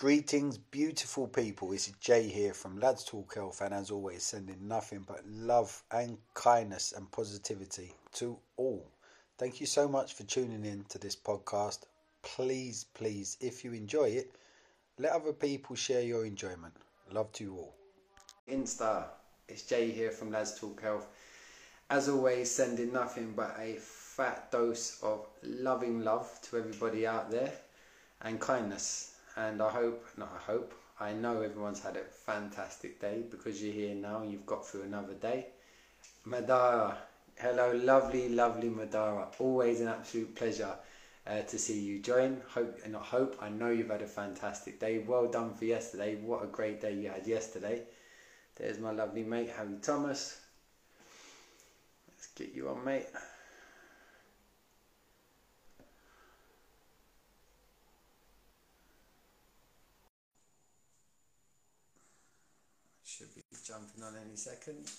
Greetings, beautiful people. Is Jay here from Lads Talk Health, and as always, sending nothing but love and kindness and positivity to all. Thank you so much for tuning in to this podcast. Please, please, if you enjoy it, let other people share your enjoyment. Love to you all. Insta, it's Jay here from Lads Talk Health. As always, sending nothing but a fat dose of loving love to everybody out there and kindness and I hope, not I hope, I know everyone's had a fantastic day because you're here now you've got through another day. Madara, hello, lovely, lovely Madara. Always an absolute pleasure uh, to see you join. Hope, and not hope, I know you've had a fantastic day. Well done for yesterday. What a great day you had yesterday. There's my lovely mate, Harry Thomas. Let's get you on, mate. Should be jumping on any second.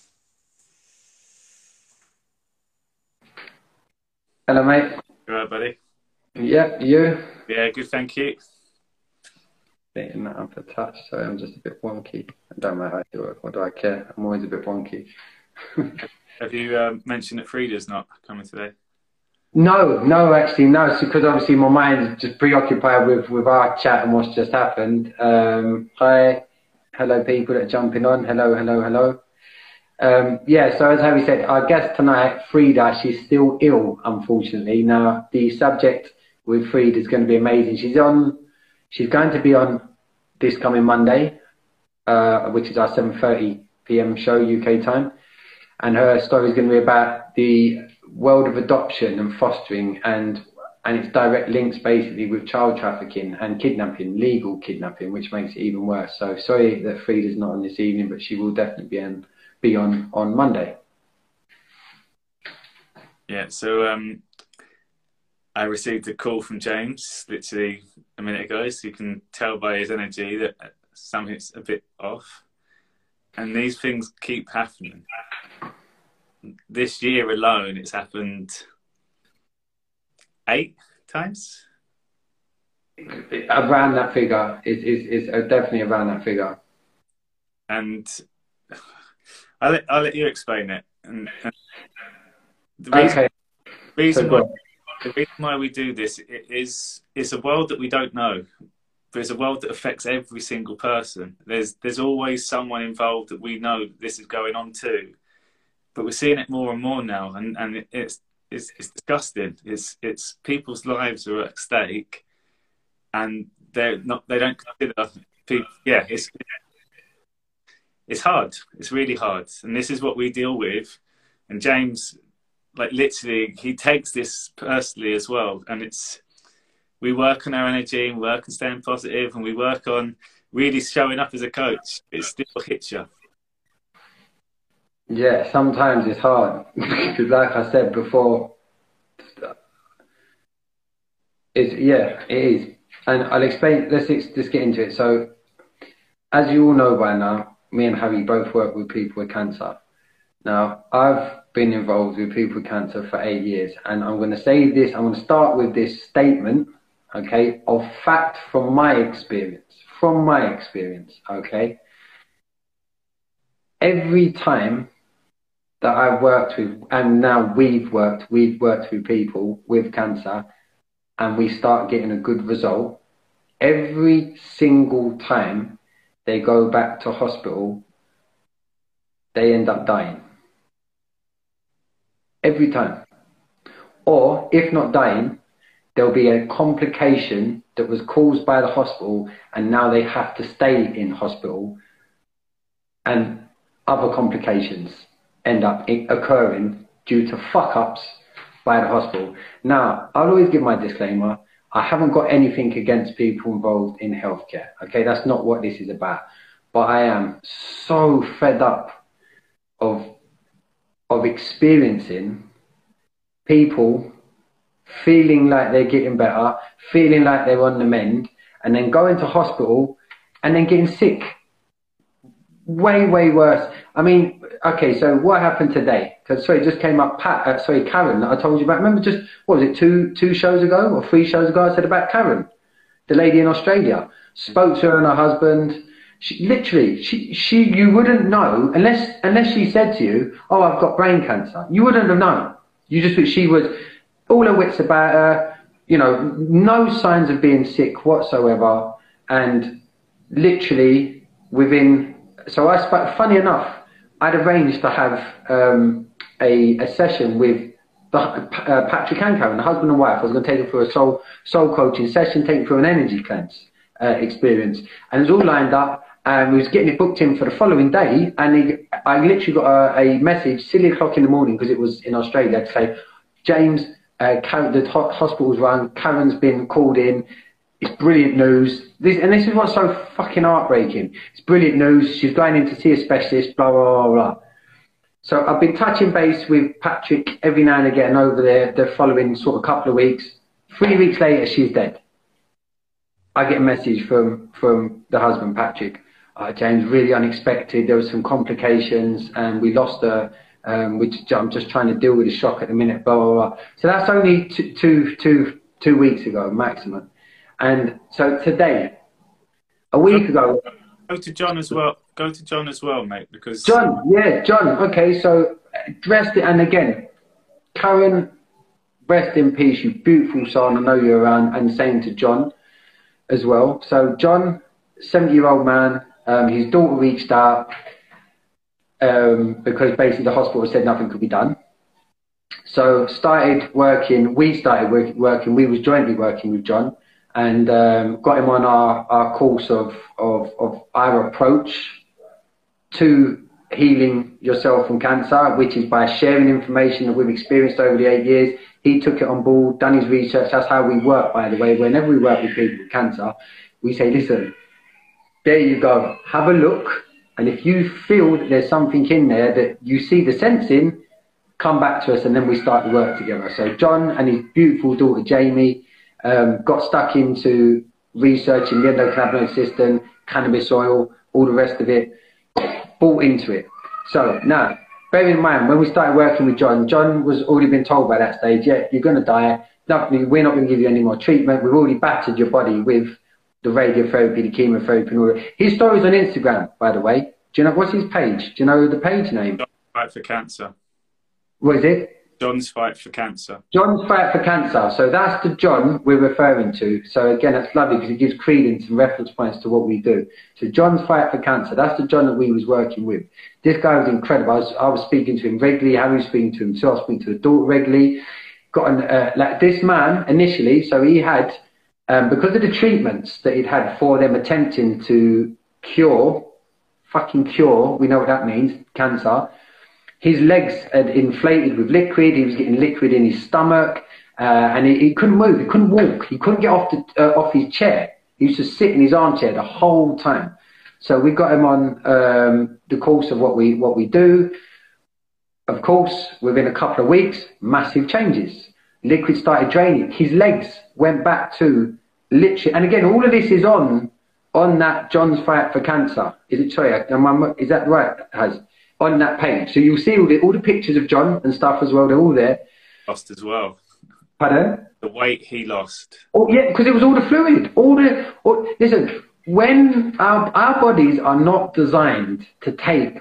Hello, mate. You alright, buddy? Yeah, you? Yeah, good, thank you. Getting that up a touch, sorry, I'm just a bit wonky. I don't know how to work, what do I care? I'm always a bit wonky. Have you um, mentioned that Frida's not coming today? No, no, actually, no. It's because obviously my mind is just preoccupied with, with our chat and what's just happened. Um, hi, hello people that are jumping on. Hello, hello, hello. Um, yeah, so as Harry said, our guest tonight, Frida, she's still ill, unfortunately. Now, the subject with Frida is going to be amazing. She's on, she's going to be on this coming Monday, uh, which is our 7.30 p.m. show, UK time. And her story is going to be about the world of adoption and fostering and and its direct links basically with child trafficking and kidnapping, legal kidnapping, which makes it even worse. So sorry that Frida's not on this evening, but she will definitely be on be on on Monday. Yeah. So um, I received a call from James literally a minute ago, so you can tell by his energy that something's a bit off, and these things keep happening. This year alone, it's happened eight times. Around that figure is is, is uh, definitely around that figure. And I'll let, I'll let you explain it. And, and the reason, okay. reason why, the reason why we do this is it's a world that we don't know. There's a world that affects every single person. There's there's always someone involved that we know this is going on too. But we're seeing it more and more now, and, and it's it's, it's disgusting. It's it's people's lives are at stake, and they're not. They don't consider people. Yeah, it's it's hard. It's really hard, and this is what we deal with. And James, like literally, he takes this personally as well, and it's we work on our energy and work on staying positive, and we work on really showing up as a coach. It still hits you. Yeah, sometimes it's hard because, like I said before, it's yeah, it is, and I'll explain. Let's just get into it. So, as you all know by now, me and Harry both work with people with cancer. Now, I've been involved with people with cancer for eight years, and I'm going to say this. I'm going to start with this statement, okay, of fact from my experience. From my experience, okay. Every time that I've worked with, and now we've worked, we've worked with people with cancer, and we start getting a good result, every single time they go back to hospital, they end up dying. Every time. Or, if not dying, there'll be a complication that was caused by the hospital, and now they have to stay in hospital, and other complications end up occurring due to fuck ups by the hospital. Now, I'll always give my disclaimer. I haven't got anything against people involved in healthcare. Okay, that's not what this is about. But I am so fed up of of experiencing people feeling like they're getting better, feeling like they're on the mend, and then going to hospital and then getting sick. Way, way worse. I mean, okay, so what happened today? Because sorry, just came up. Pat, uh, sorry, Karen. That I told you about. Remember, just what was it? Two two shows ago or three shows ago? I said about Karen. the lady in Australia. Spoke to her and her husband. She, literally, she, she, you wouldn't know unless, unless she said to you, "Oh, I've got brain cancer." You wouldn't have known. You just, she was all her wits about her. You know, no signs of being sick whatsoever, and literally within. So I spoke. Funny enough, I'd arranged to have um, a, a session with the, uh, Patrick and Karen, the husband and wife. I was going to take them through a soul soul coaching session, take them through an energy cleanse uh, experience, and it was all lined up. And we was getting it booked in for the following day, and he, I literally got a, a message silly o'clock in the morning because it was in Australia to say, James, uh, Karen, the hospital's run. Karen's been called in. It's brilliant news. This, and this is what's so fucking heartbreaking. It's brilliant news. She's going in to see a specialist. Blah blah blah. So I've been touching base with Patrick every now and again over there. The following sort of couple of weeks. Three weeks later, she's dead. I get a message from from the husband, Patrick uh, James, really unexpected. There were some complications, and we lost her. Um, which I'm just trying to deal with the shock at the minute. Blah blah blah. So that's only two, two, two, two weeks ago maximum. And so today, a week ago. Go to John as well. Go to John as well, mate, because John. Yeah, John. Okay, so dressed it, and again, Karen, rest in peace, you beautiful son. I know you're around, and same to John as well. So John, 70 year old man, um, his daughter reached out um, because basically the hospital said nothing could be done. So started working. We started work, working. We was jointly working with John, and um, got him on our, our course of, of of our approach to healing yourself from cancer, which is by sharing information that we've experienced over the eight years. He took it on board, done his research. That's how we work, by the way. Whenever we work with people with cancer, we say, listen, there you go. Have a look. And if you feel that there's something in there that you see the sense in, come back to us and then we start to work together. So John and his beautiful daughter Jamie um, got stuck into researching the endocannabinoid system, cannabis oil, all the rest of it, bought into it. So now, bear in mind, when we started working with John, John was already been told by that stage, yeah, you're going to die. Nothing, we're not going to give you any more treatment. We've already battered your body with the radiotherapy, the chemotherapy, and all that. His story's on Instagram, by the way. Do you know what's his page? Do you know the page name? Fight for Cancer. What is it? John's Fight for Cancer. John's Fight for Cancer. So that's the John we're referring to. So again, that's lovely because it gives credence and reference points to what we do. So John's Fight for Cancer. That's the John that we was working with. This guy was incredible. I was, I was speaking to him regularly. Harry was speaking to him too. I was speaking to the daughter regularly. Got an, uh, like this man initially. So he had um, because of the treatments that he'd had for them attempting to cure, fucking cure, we know what that means, cancer, his legs had inflated with liquid, he was getting liquid in his stomach, uh, and he, he, couldn't move, he couldn't walk, he couldn't get off, the, uh, off his chair. He used to sit in his armchair the whole time. So we got him on um, the course of what we what we do. Of course, within a couple of weeks, massive changes. Liquid started draining. His legs went back to literally, and again, all of this is on on that John's Fight for Cancer. Is it sorry? Is that right? Has on that page, so you'll see all the all the pictures of John and stuff as well. They're all there. Lost as well. Pardon? The weight he lost. Oh yeah, because it was all the fluid. All the all, listen. When our our bodies are not designed to take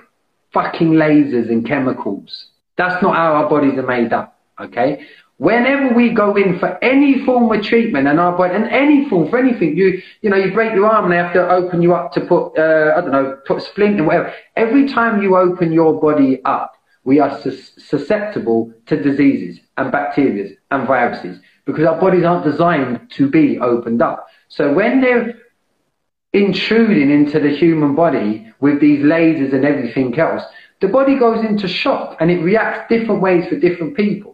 fucking lasers and chemicals, that's not how our bodies are made up. Okay, Whenever we go in for any form of treatment and our body, and any form for anything, you you know, you break your arm and they have to open you up to put, uh, I don't know, put a splint and whatever. Every time you open your body up, we are susceptible to diseases and bacteria and viruses because our bodies aren't designed to be opened up. So when they're intruding into the human body with these lasers and everything else, the body goes into shock and it reacts different ways for different people.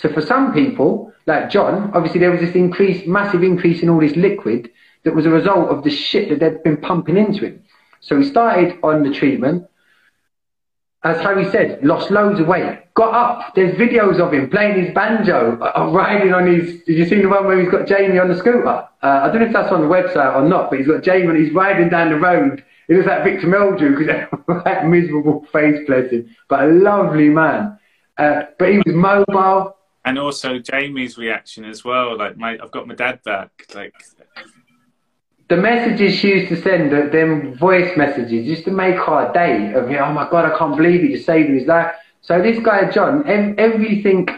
So for some people, like John, obviously there was this increase, massive increase in all this liquid that was a result of the shit that they'd been pumping into him. So he started on the treatment. As Harry said, lost loads of weight, got up. There's videos of him playing his banjo, uh, riding on his. Did you see the one where he's got Jamie on the scooter? Uh, I don't know if that's on the website or not, but he's got Jamie and he's riding down the road. It looks like Victor Meldrew because that miserable face, bless him. But a lovely man. Uh, but he was mobile, and also Jamie's reaction as well. Like my, I've got my dad back. Like the messages she used to send, the, them voice messages, used to make her day of, oh my God, I can't believe it, you're saving his life. So this guy, John, everything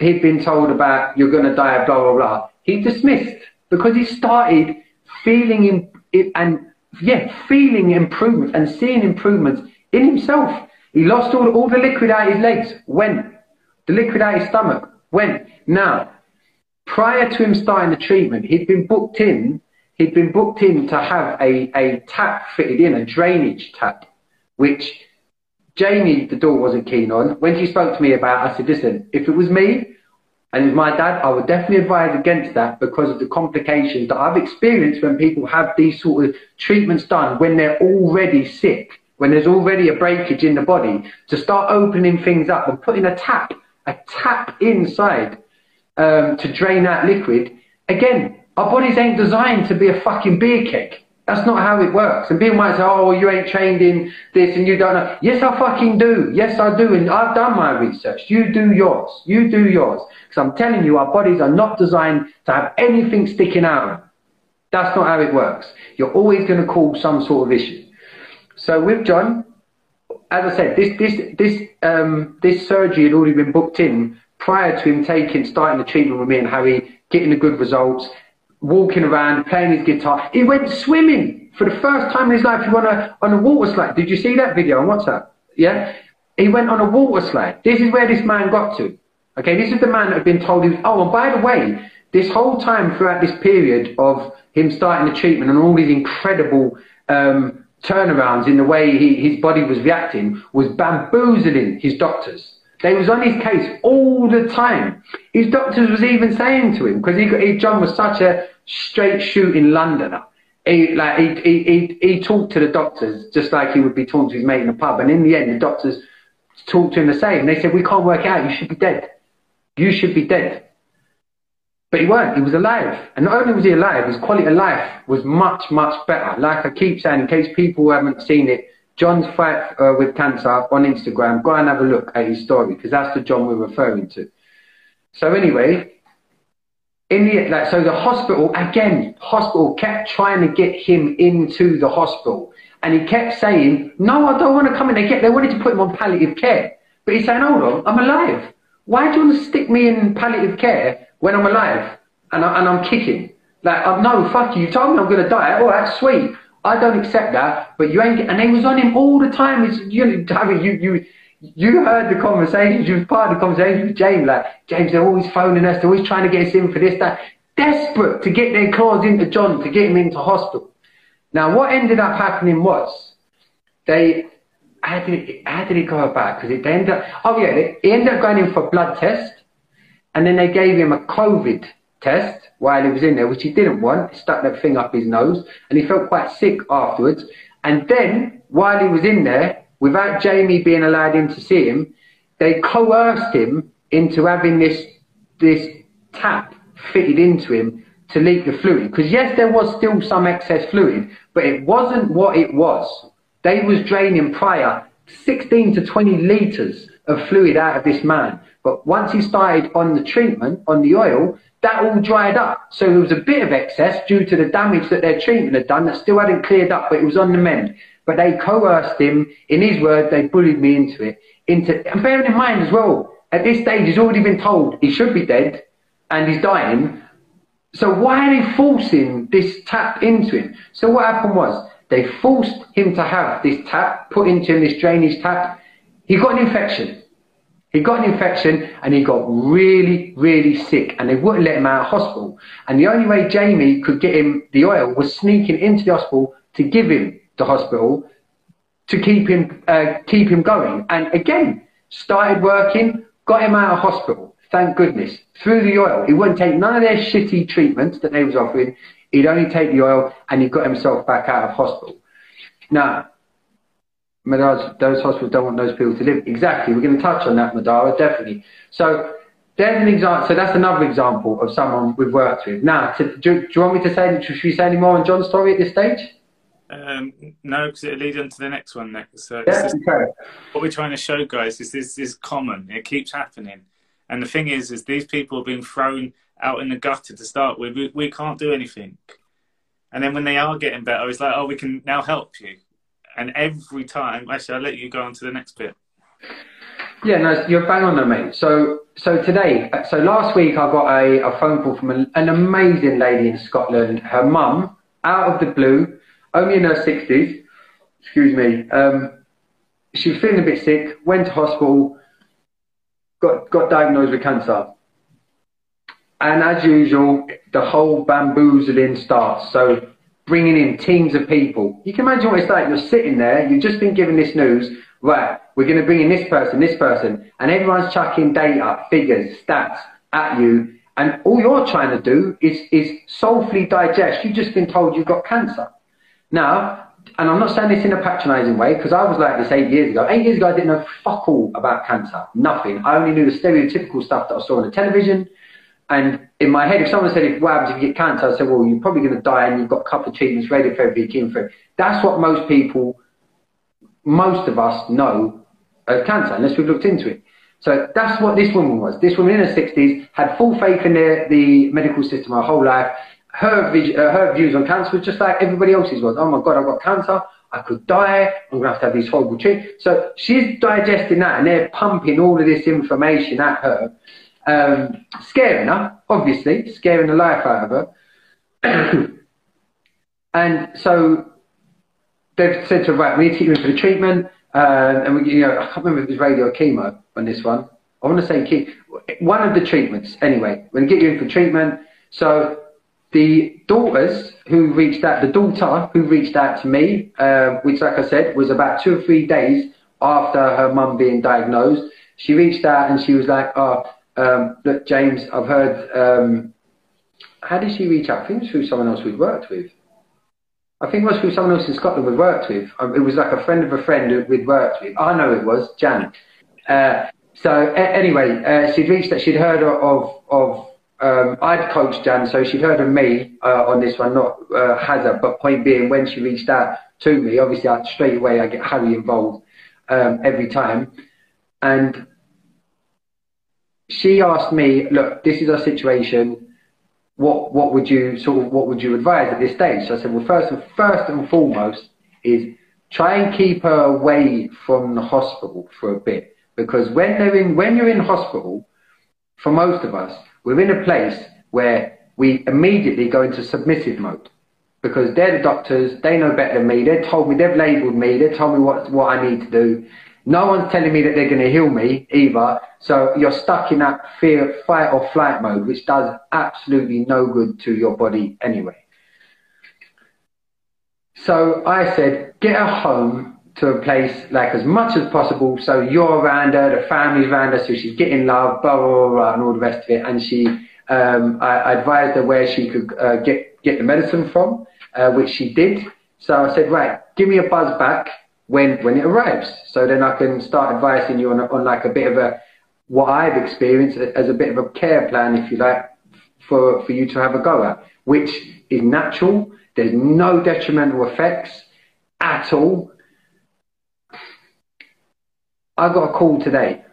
he'd been told about, you're to die, blah, blah, blah, he dismissed because he started feeling it and, yeah, feeling improvements and seeing improvements in himself. He lost all, all the liquid out his legs, went. The liquid out his stomach, went. Now, prior to him starting the treatment, he'd been booked in he'd been booked in to have a, a tap fitted in, a drainage tap, which Jamie, the door wasn't keen on. When she spoke to me about it, I said, listen, if it was me and it was my dad, I would definitely advise against that because of the complications that I've experienced when people have these sort of treatments done when they're already sick, when there's already a breakage in the body, to start opening things up and putting a tap, a tap inside um, to drain that liquid. Again, our bodies ain't designed to be a fucking beer keg. That's not how it works. And people might say, oh, you ain't trained in this and you don't know. Yes, I fucking do. Yes, I do. And I've done my research. You do yours. You do yours. Because I'm telling you, our bodies are not designed to have anything sticking out. That's not how it works. You're always going to cause some sort of issue. So with John, as I said, this, this, this, um, this surgery had already been booked in prior to him taking, starting the treatment with me and Harry, getting the good results, walking around, playing his guitar. He went swimming for the first time in his life. He went on a, on a water slide. Did you see that video on WhatsApp? Yeah? He went on a water slide. This is where this man got to. Okay, this is the man that had been told he was, oh, and by the way, this whole time throughout this period of him starting the treatment and all these incredible um, turnarounds in the way he, his body was reacting was bamboozling his doctors. They was on his case all the time. His doctors was even saying to him, because he, he, John was such a straight shooting Londoner. He, like, he, he, he, he talked to the doctors just like he would be talking to his mate in a pub. And in the end, the doctors talked to him the same. They said, we can't work out. You should be dead. You should be dead. But he weren't. He was alive. And not only was he alive, his quality of life was much, much better. Like I keep saying, in case people haven't seen it, John's fight uh, with cancer on Instagram. Go and have a look at his story because that's the John we're referring to. So anyway, in the like, so the hospital again, hospital kept trying to get him into the hospital, and he kept saying, "No, I don't want to come in." They get they wanted to put him on palliative care, but he's saying, "Hold on, I'm alive. Why do you want to stick me in palliative care when I'm alive and, I, and I'm kicking?" Like, oh, no, fuck you. You told me I'm going to die. Oh, that's sweet. I don't accept that, but you ain't. And they was on him all the time. It's, you know, you you you heard the conversations. You was part of the conversation with James. Like James, they're always phoning us. They're always trying to get us in for this, that. Desperate to get their claws into John to get him into hospital. Now, what ended up happening was they. How did it, how did it go about? Because it ended up. Oh yeah, he ended up going in for blood test, and then they gave him a COVID test while he was in there, which he didn't want. He stuck that thing up his nose, and he felt quite sick afterwards. And then, while he was in there, without Jamie being allowed in to see him, they coerced him into having this this tap fitted into him to leak the fluid. Because yes, there was still some excess fluid, but it wasn't what it was. They was draining prior 16 to 20 litres of fluid out of this man. But once he started on the treatment, on the oil, that all dried up. So there was a bit of excess due to the damage that their treatment had done that still hadn't cleared up, but it was on the mend. But they coerced him, in his words, they bullied me into it. Into, and bearing in mind as well, at this stage he's already been told he should be dead and he's dying. So why are they forcing this tap into him? So what happened was they forced him to have this tap put into him, this drainage tap. He got an infection. He got an infection and he got really, really sick and they wouldn't let him out of hospital. And the only way Jamie could get him the oil was sneaking into the hospital to give him the hospital to keep him, uh, keep him going. And again, started working, got him out of hospital. Thank goodness. Through the oil. He wouldn't take none of their shitty treatments that they was offering. He'd only take the oil and he got himself back out of hospital. Now, Madara, those hospitals don't want those people to live. Exactly. We're going to touch on that, Madara, definitely. So there's an example. So that's another example of someone we've worked with. Now, to, do, do, you want me to say? Should we say any more on John's story at this stage? Um, no, because it'll lead on to the next one next. So yeah, okay. what we're trying to show, guys, is this is common. It keeps happening, and the thing is, is these people are being thrown out in the gutter to start with. We, we can't do anything, And then when they are getting better, it's like, oh, we can now help you. And every time, actually, I'll let you go on to the next bit. Yeah, no, you're bang on there, mate. So, so today, so last week I got a, a phone call from a, an amazing lady in Scotland. Her mum, out of the blue, only in her 60s, excuse me, um, she was feeling a bit sick, went to hospital, got, got diagnosed with cancer. And as usual, the whole bamboozling starts. So bringing in teams of people. You can imagine what it's like. You're sitting there, you've just been given this news, right, we're going to bring in this person, this person, and everyone's chucking data, figures, stats at you, and all you're trying to do is, is soulfully digest. You've just been told you've got cancer. Now, and I'm not saying this in a patronising way, because I was like this eight years ago. Eight years ago, I didn't know fuck all about cancer. Nothing. I only knew the stereotypical stuff that I saw on the television. And in my head, if someone said, if, what happens if you get cancer? I said, well, you're probably going to die and you've got a couple of treatments, radiotherapy, chemotherapy. That's what most people, most of us know of cancer, unless we've looked into it. So that's what this woman was. This woman in her 60s had full faith in the, the medical system her whole life. Her, uh, her views on cancer was just like everybody else's was. Oh my God, I've got cancer. I could die. I'm going to have to have these horrible treatments. So she's digesting that and they're pumping all of this information at her. Um, scaring her, obviously, scaring the life out of her. and so they've said to her, right, we need to get you in for the treatment. Uh, and we, you know, I can't remember if it was radio or chemo on this one. I want to say chemo. One of the treatments, anyway. We're going to get you in for treatment. So the daughters who reached out, the daughter who reached out to me, uh, which, like I said, was about two or three days after her mum being diagnosed, she reached out and she was like, "Oh, um, James, I've heard." Um, how did she reach out? I think it was through someone else we'd worked with. I think it was through someone else in Scotland we'd worked with. Um, it was like a friend of a friend we'd worked with. I know it was Jan. Uh, so a- anyway, uh, she'd reached that she'd heard of of um, I'd coached Jan, so she'd heard of me uh, on this one, not uh, Hazard. But point being, when she reached out to me, obviously I, straight away I get Harry involved um, every time, and she asked me, "Look, this is our situation what what would you sort of what would you advise at this stage? So I said, well, first and first and foremost is try and keep her away from the hospital for a bit because when they're in when you're in hospital, for most of us, we're in a place where we immediately go into submissive mode because they're the doctors, they know better than me, they've told me, they've labelled me, they've told me what what I need to do. No one's telling me that they're going to heal me either. So you're stuck in that fear, fight or flight mode, which does absolutely no good to your body anyway. So I said, get her home to a place like as much as possible so you're around her, the family's around her, so she's getting love, blah, blah, blah, and all the rest of it. And she, um, I, I, advised her where she could uh, get, get the medicine from, uh, which she did. So I said, right, give me a buzz back when when it arrives. So then I can start advising you on, on like a bit of a what I've experienced as a bit of a care plan, if you like, for for you to have a go at, which is natural. There's no detrimental effects at all. I got a call today.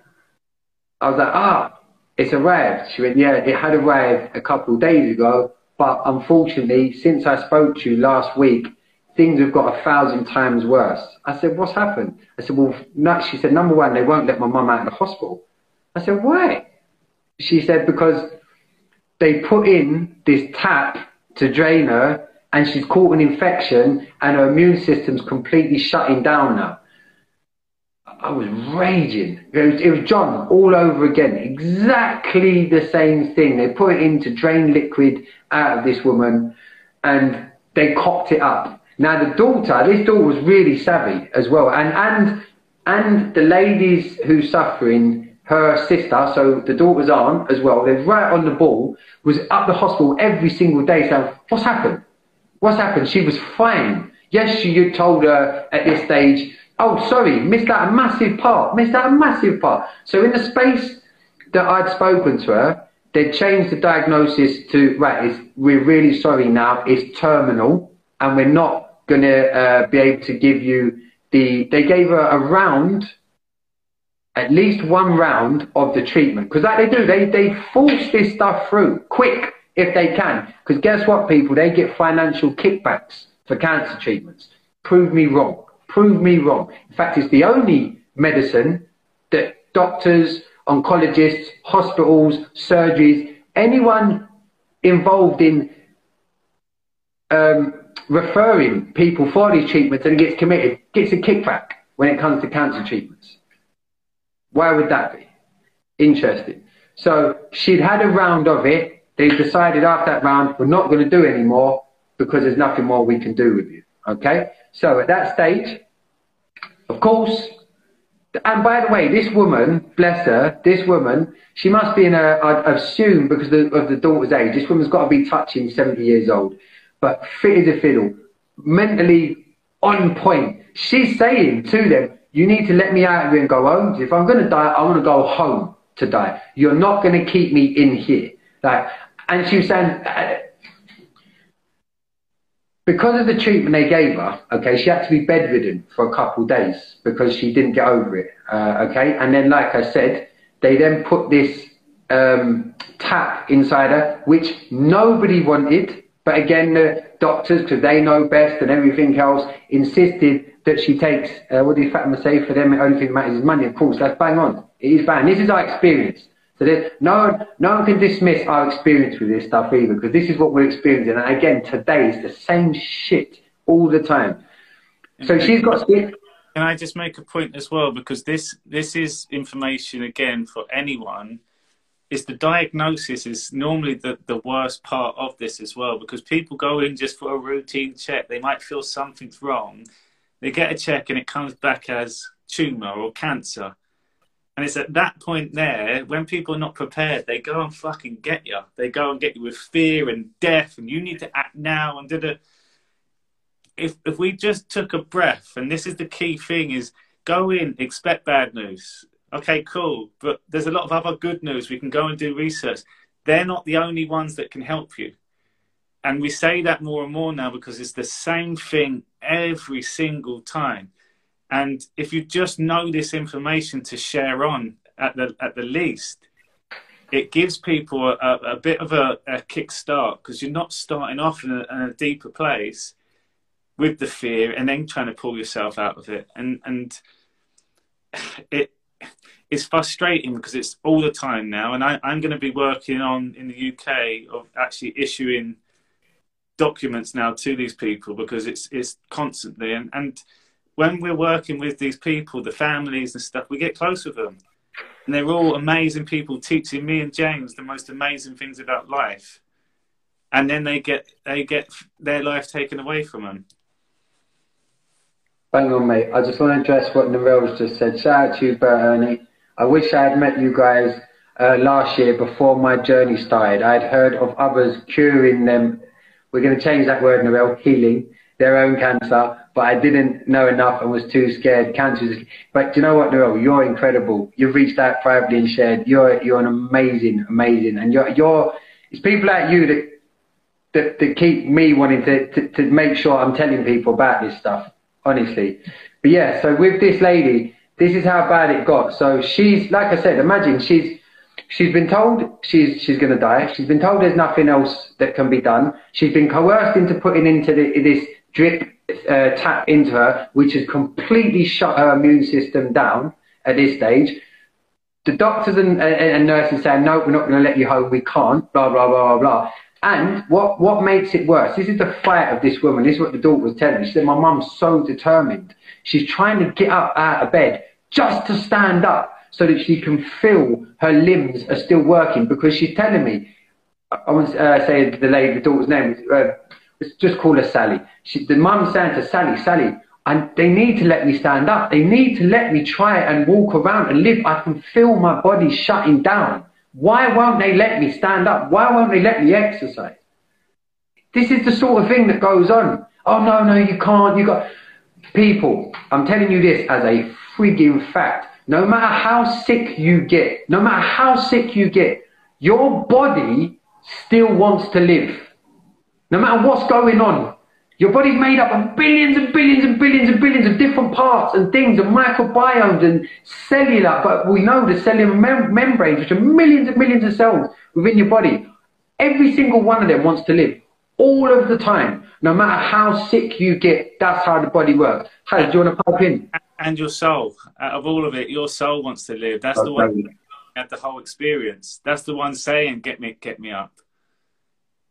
I was like, ah, it's arrived. She went, yeah, it had arrived a couple of days ago, but unfortunately, since I spoke to you last week, things have got a thousand times worse. I said, what's happened? I said, well, no, she said, number one, they won't let my mum out of the hospital. I said, why? She said, because they put in this tap to drain her and she's caught an infection and her immune system's completely shutting down now. I was raging. It was, it was John all over again. Exactly the same thing. They put it in to drain liquid out of this woman and they cocked it up. Now the daughter, this daughter was really savvy as well, and and and the ladies who's suffering, her sister, so the daughter's aunt as well, they're right on the ball, was up the hospital every single day saying, "What's happened? What's happened?" She was fine. Yes, you told her at this stage, "Oh, sorry, missed out a massive part, missed out a massive part." So in the space that I'd spoken to her, they changed the diagnosis to right. we're really sorry now. It's terminal, and we're not going to uh, be able to give you the. They gave her a round, at least one round of the treatment, because that they do. They they force this stuff through quick. if they can. Because guess what, people? They get financial kickbacks for cancer treatments. Prove me wrong. Prove me wrong. In fact, it's the only medicine that doctors, oncologists, hospitals, surgeries, anyone involved in um, referring people for these treatments and gets committed gets a kickback when it comes to cancer treatments. Why would that be? Interesting. So she'd had a round of it. They decided after that round, we're not going to do anymore because there's nothing more we can do with you. Okay? So at that stage, of course, and by the way, this woman, bless her, this woman, she must be in a, I assume because of the, of the daughter's age, this woman's got to be touching 70 years old, but fit as a fiddle, mentally on point. She's saying to them, you need to let me out of here and go home. If I'm going to die, I want to go home to die. You're not going to keep me in here. Like, and she was saying, uh, because of the treatment they gave her, okay, she had to be bedridden for a couple of days because she didn't get over it, uh, okay? And then, like I said, they then put this um, tap inside her, which nobody wanted, but again, the doctors, because they know best and everything else, insisted that she takes, uh, what did Fatima say? For them, the only thing that matters is money. Of course, that's bang on. It is bang. This is our experience. So no one, no one can dismiss our experience with this stuff either, because this is what we're experiencing. And again, today is the same shit all the time. So she's got. Can I just make a point as well? Because this this is information again for anyone. Is the diagnosis is normally the, the worst part of this as well because people go in just for a routine check. They might feel something's wrong. They get a check and it comes back as tumor or cancer and it's at that point there, when people are not prepared, they go and fucking get you. They go and get you with fear and death, and you need to act now. And did it. If if we just took a breath, and this is the key thing: is go in, expect bad news. Okay, cool, but there's a lot of other good news. We can go and do research. They're not the only ones that can help you. And we say that more and more now because it's the same thing every single time and if you just know this information to share on at the at the least, it gives people a, a bit of a, a kickstart because you're not starting off in a, in a, deeper place with the fear and then trying to pull yourself out of it. And and it it's frustrating because it's all the time now. And I, I'm going to be working on in the UK of actually issuing documents now to these people because it's it's constantly and and when we're working with these people, the families and stuff, we get close with them. And they're all amazing people teaching me and James the most amazing things about life. And then they get they get their life taken away from them. Bang on, mate. I just want to address what Narelle's just said. Shout out to you, Bert Ernie. I wish I had met you guys uh, last year before my journey started. I'd heard of others curing them. We're going to change that word, Narelle, healing their own cancer, but I didn't know enough and was too scared. Cancer is, but do you know what, Noel? You're incredible. You've reached out privately and shared. You're you're an amazing, amazing, and you're you're. It's people like you that that, that keep me wanting to, to to make sure I'm telling people about this stuff. Honestly, but yeah. So with this lady, this is how bad it got. So she's like I said. Imagine she's She's been told she's she's going to die. She's been told there's nothing else that can be done. She's been coerced into putting into the, this drip uh, tap into her, which has completely shut her immune system down at this stage. The doctors and, and, and nurses saying, no, we're not going to let you home. We can't. Blah blah blah blah blah. And what what makes it worse? This is the fight of this woman. This is what the daughter was telling me. She said, my mum's so determined. She's trying to get up out of bed just to stand up so that she can feel her limbs are still working because she's telling me, I want to uh, say the lady, the daughter's name, uh, let's just call her Sally. She, the mum's saying to Sally, Sally, and they need to let me stand up. They need to let me try and walk around and live. I can feel my body shutting down. Why won't they let me stand up? Why won't they let me exercise? This is the sort of thing that goes on. Oh no, no, you can't. You got people. I'm telling you this as a frigging fact. No matter how sick you get, no matter how sick you get, your body still wants to live. No matter what's going on. Your body's made up of billions and billions and billions and billions of different parts and things and microbiomes and cellular, but we know the cellular mem- membranes, which are millions and millions of cells within your body. Every single one of them wants to live all of the time. No matter how sick you get, that's how the body works. How do you want to pipe in? And your soul, out of all of it, your soul wants to live. That's the one had the whole experience. That's the one saying, "Get me, get me up."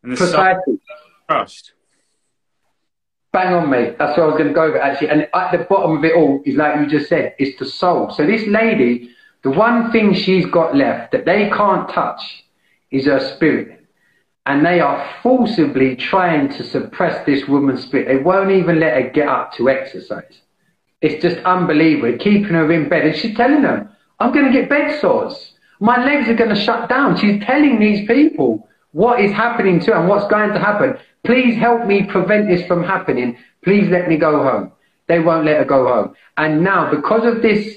And the Precisely. soul crushed. Bang on, mate. That's what I was going to go over actually. And at the bottom of it all is like you just said, it's the soul. So this lady, the one thing she's got left that they can't touch is her spirit. And they are forcibly trying to suppress this woman's spirit. They won't even let her get up to exercise. It's just unbelievable. Keeping her in bed. And she's telling them, I'm going to get bed sores. My legs are going to shut down. She's telling these people what is happening to her and what's going to happen. Please help me prevent this from happening. Please let me go home. They won't let her go home. And now, because of this,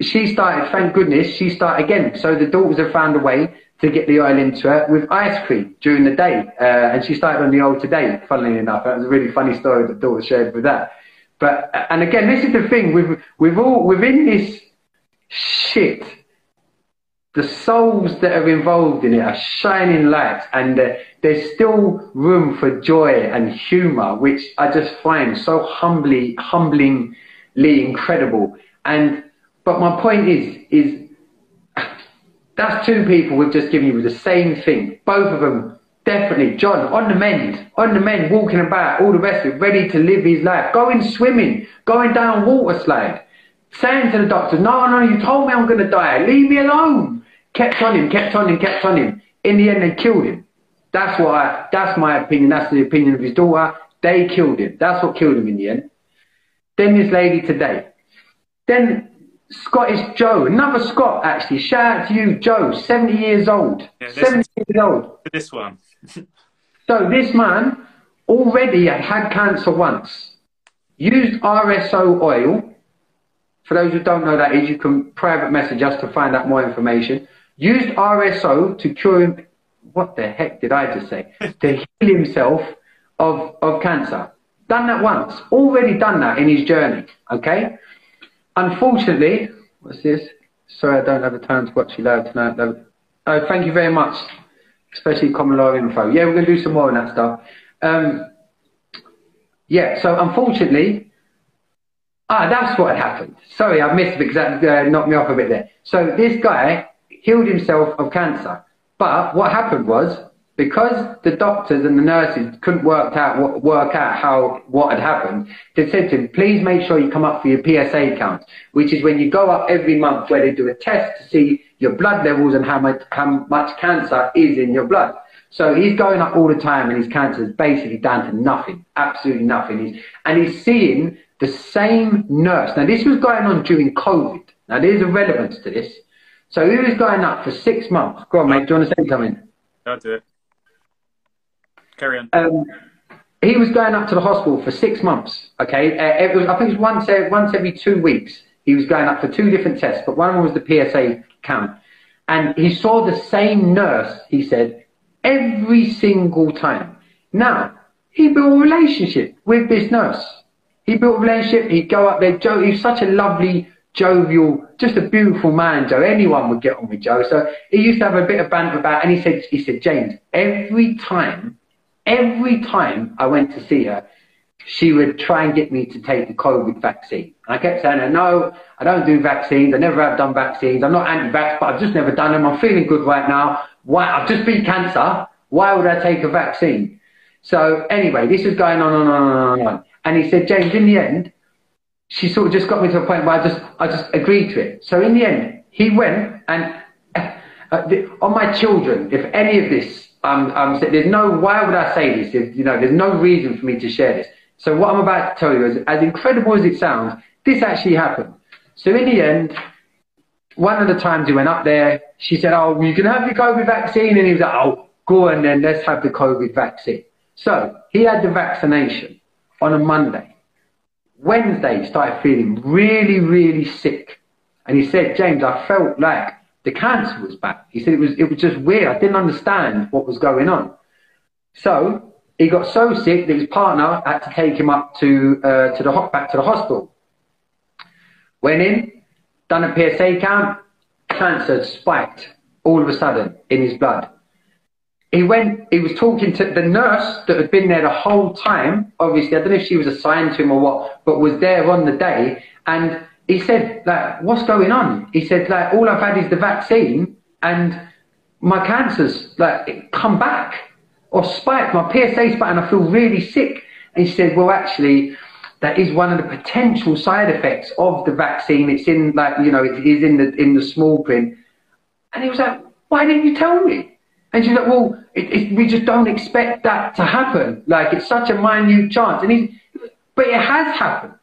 she started, thank goodness, she started again. So the daughters have found a way to get the oil into her with ice cream during the day. Uh, and she started on the oil today, funnily enough. That was a really funny story that daughter shared with that. But, and again, this is the thing, we've, we've all, within this shit, the souls that are involved in it are shining lights and uh, there's still room for joy and humor, which I just find so humbly, humblingly incredible. And, but my point is, is that's two people we've just given you the same thing. Both of them, definitely. John, on the mend, on the mend, walking about, all the rest of it, ready to live his life, going swimming, going down water slide, saying to the doctor, no, no, you told me I'm going to die, leave me alone kept on him, kept on him, kept on him. In the end, they killed him. That's what I, that's my opinion. That's the opinion of his daughter. They killed him. That's what killed him in the end. Then this lady today. Then Scottish Joe, another Scot actually. Shout out to you, Joe, 70 years old. Yeah, 70 years old. This one. so this man already had cancer once. Used RSO oil. For those who don't know that is, you can private message us to find out more information used RSO to cure him. What the heck did I just say? to heal himself of, of cancer. Done that once. Already done that in his journey. Okay? Unfortunately, what's this? Sorry, I don't have the time to watch you live tonight. Though. Oh, thank you very much. Especially common law info. Yeah, we're going to do some more on that stuff. Um, yeah, so unfortunately, ah, that's what happened. Sorry, I missed that uh, knocked me off a bit there. So this guy healed himself of cancer. But what happened was, because the doctors and the nurses couldn't work out work out how what had happened, they said to him, "Please make sure you come up for your PSA count, which is when you go up every month where they do a test to see your blood levels and how much how much cancer is in your blood." So he's going up all the time, and his cancer is basically down to nothing, absolutely nothing. He's, and he's seeing the same nurse. Now this was going on during COVID. Now there's a relevance to this. So he was going up for six months. Go on, mate. Do you want to say something? I'll do it. Carry on. Um, he was going up to the hospital for six months. Okay, uh, it was I think it was once uh, once every two weeks. He was going up for two different tests, but one of them was the PSA count, and he saw the same nurse. He said every single time. Now he built a relationship with this nurse. He built a relationship. He'd go up there. Joe, he's such a lovely jovial, just a beautiful man, Joe. Anyone would get on with Joe. So he used to have a bit of banter about, and he said, he said, James, every time, every time I went to see her, she would try and get me to take the COVID vaccine. And I kept saying, no, I don't do vaccines. I never have done vaccines. I'm not anti-vax, but I've just never done them. I'm feeling good right now. Why? I've just beat cancer. Why would I take a vaccine? So anyway, this is going on and on and on and on. And he said, James, in the end, she sort of just got me to a point where I just I just agreed to it. So in the end, he went and uh, the, on my children, if any of this, um, um, there's no why would I say this? If, you know, there's no reason for me to share this. So what I'm about to tell you is, as incredible as it sounds, this actually happened. So in the end, one of the times he went up there, she said, "Oh, you can have your COVID vaccine," and he was like, "Oh, go on then, let's have the COVID vaccine." So he had the vaccination on a Monday. Wednesday, he started feeling really, really sick. And he said, James, I felt like the cancer was back. He said it was, it was just weird. I didn't understand what was going on. So he got so sick that his partner had to take him up to, uh, to the, back to the hospital. Went in, done a PSA count, cancer spiked all of a sudden in his blood. He went, he was talking to the nurse that had been there the whole time. Obviously, I don't know if she was assigned to him or what, but was there on the day. And he said, like, what's going on? He said, like, all I've had is the vaccine and my cancer's like come back or spiked, my PSA spiked and I feel really sick. And he said, well, actually, that is one of the potential side effects of the vaccine. It's in like, you know, it is in the, in the small print. And he was like, why didn't you tell me? And she's like, well, it, it, we just don't expect that to happen. Like, it's such a minute chance. And he's, but it has happened.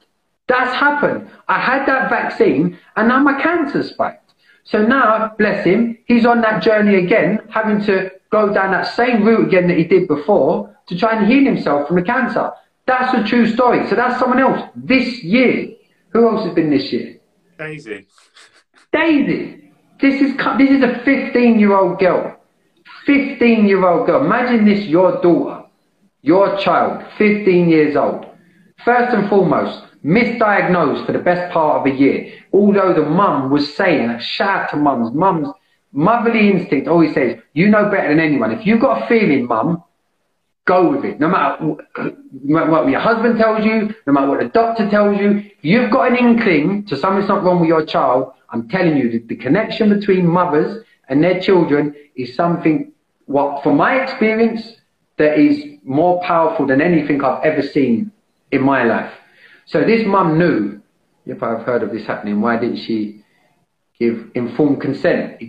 That's happened. I had that vaccine and now my cancer spiked. So now, bless him, he's on that journey again, having to go down that same route again that he did before to try and heal himself from the cancer. That's a true story. So that's someone else this year. Who else has been this year? Daisy. Daisy. This is this is a 15 year old girl 15 year old girl. Imagine this, your daughter, your child, 15 years old. First and foremost, misdiagnosed for the best part of a year. Although the mum was saying, shout out to mums, mums, motherly instinct always says, you know better than anyone. If you've got a feeling, mum, go with it. No matter what your husband tells you, no matter what the doctor tells you, you've got an inkling to something's not wrong with your child. I'm telling you, the, the connection between mothers and their children is something what, from my experience, that is more powerful than anything I've ever seen in my life. So this mum knew, if I've heard of this happening, why didn't she give informed consent?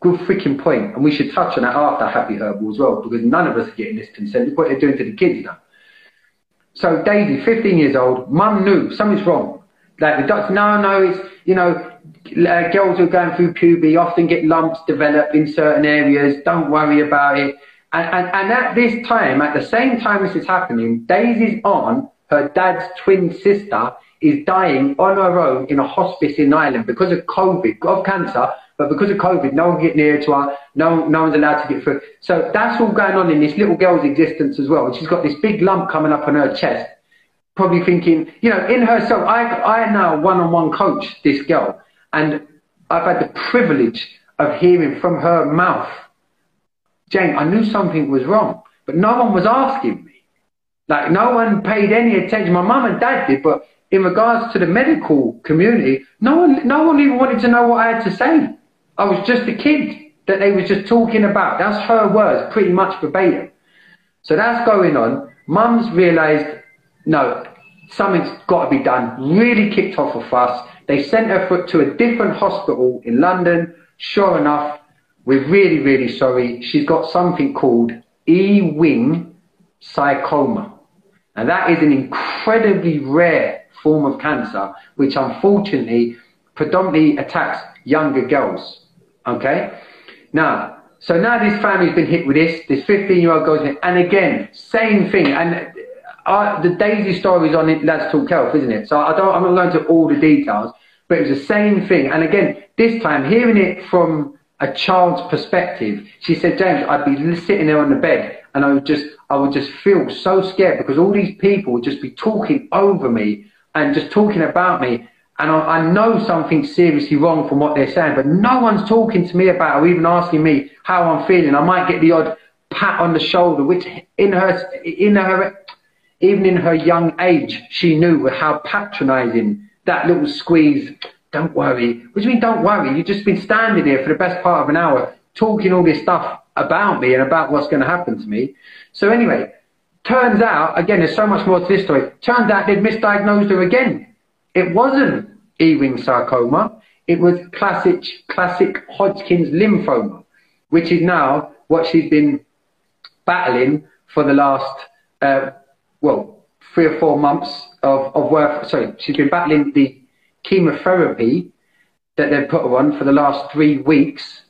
Good freaking point. And we should touch on that after Happy Herbal as well, because none of us are getting this consent. Look what they're doing to the kids now. So Daisy, 15 years old, mum knew something's wrong. Like the doctor, no, no, it's, you know, uh, girls who are going through puberty often get lumps develop in certain areas. Don't worry about it. And, and, and at this time, at the same time this is happening, Daisy's aunt, her dad's twin sister, is dying on her own in a hospice in Ireland because of COVID, of cancer, but because of COVID, no one get near to her, no, no one's allowed to get through. So that's all going on in this little girl's existence as well. She's got this big lump coming up on her chest, probably thinking, you know, in herself, I, I now one-on-one coach this girl and I've had the privilege of hearing from her mouth, Jane, I knew something was wrong, but no one was asking me. Like, no one paid any attention. My mum and dad did, but in regards to the medical community, no one, no one even wanted to know what I had to say. I was just a kid that they were just talking about. That's her words, pretty much verbatim. So that's going on. Mum's realised, no, something's got to be done. Really kicked off a fuss. They sent her to a different hospital in London. Sure enough, we're really, really sorry. She's got something called Ewing sarcoma. And that is an incredibly rare form of cancer, which unfortunately predominantly attacks younger girls. Okay? Now, so now this family's been hit with this, this 15 year old in, and again, same thing. And uh, the Daisy story is on it, Let's Talk Health, isn't it? So I don't, I'm not going to all the details, but it was the same thing. And again, this time, hearing it from a child's perspective, she said, James, I'd be sitting there on the bed and I would just, I would just feel so scared because all these people would just be talking over me and just talking about me. And I, I know something's seriously wrong from what they're saying, but no one's talking to me about or even asking me how I'm feeling. I might get the odd pat on the shoulder, which in her, in her, even in her young age, she knew how patronizing that little squeeze. Don't worry. What do you mean, don't worry? You've just been standing here for the best part of an hour talking all this stuff about me and about what's going to happen to me. So anyway, turns out, again, there's so much more to this story. Turns out they'd misdiagnosed her again. It wasn't Ewing sarcoma. It was classic, classic Hodgkin's lymphoma, which is now what she's been battling for the last uh, well, three or four months of, of work. Sorry, she's been battling the chemotherapy that they've put her on for the last three weeks.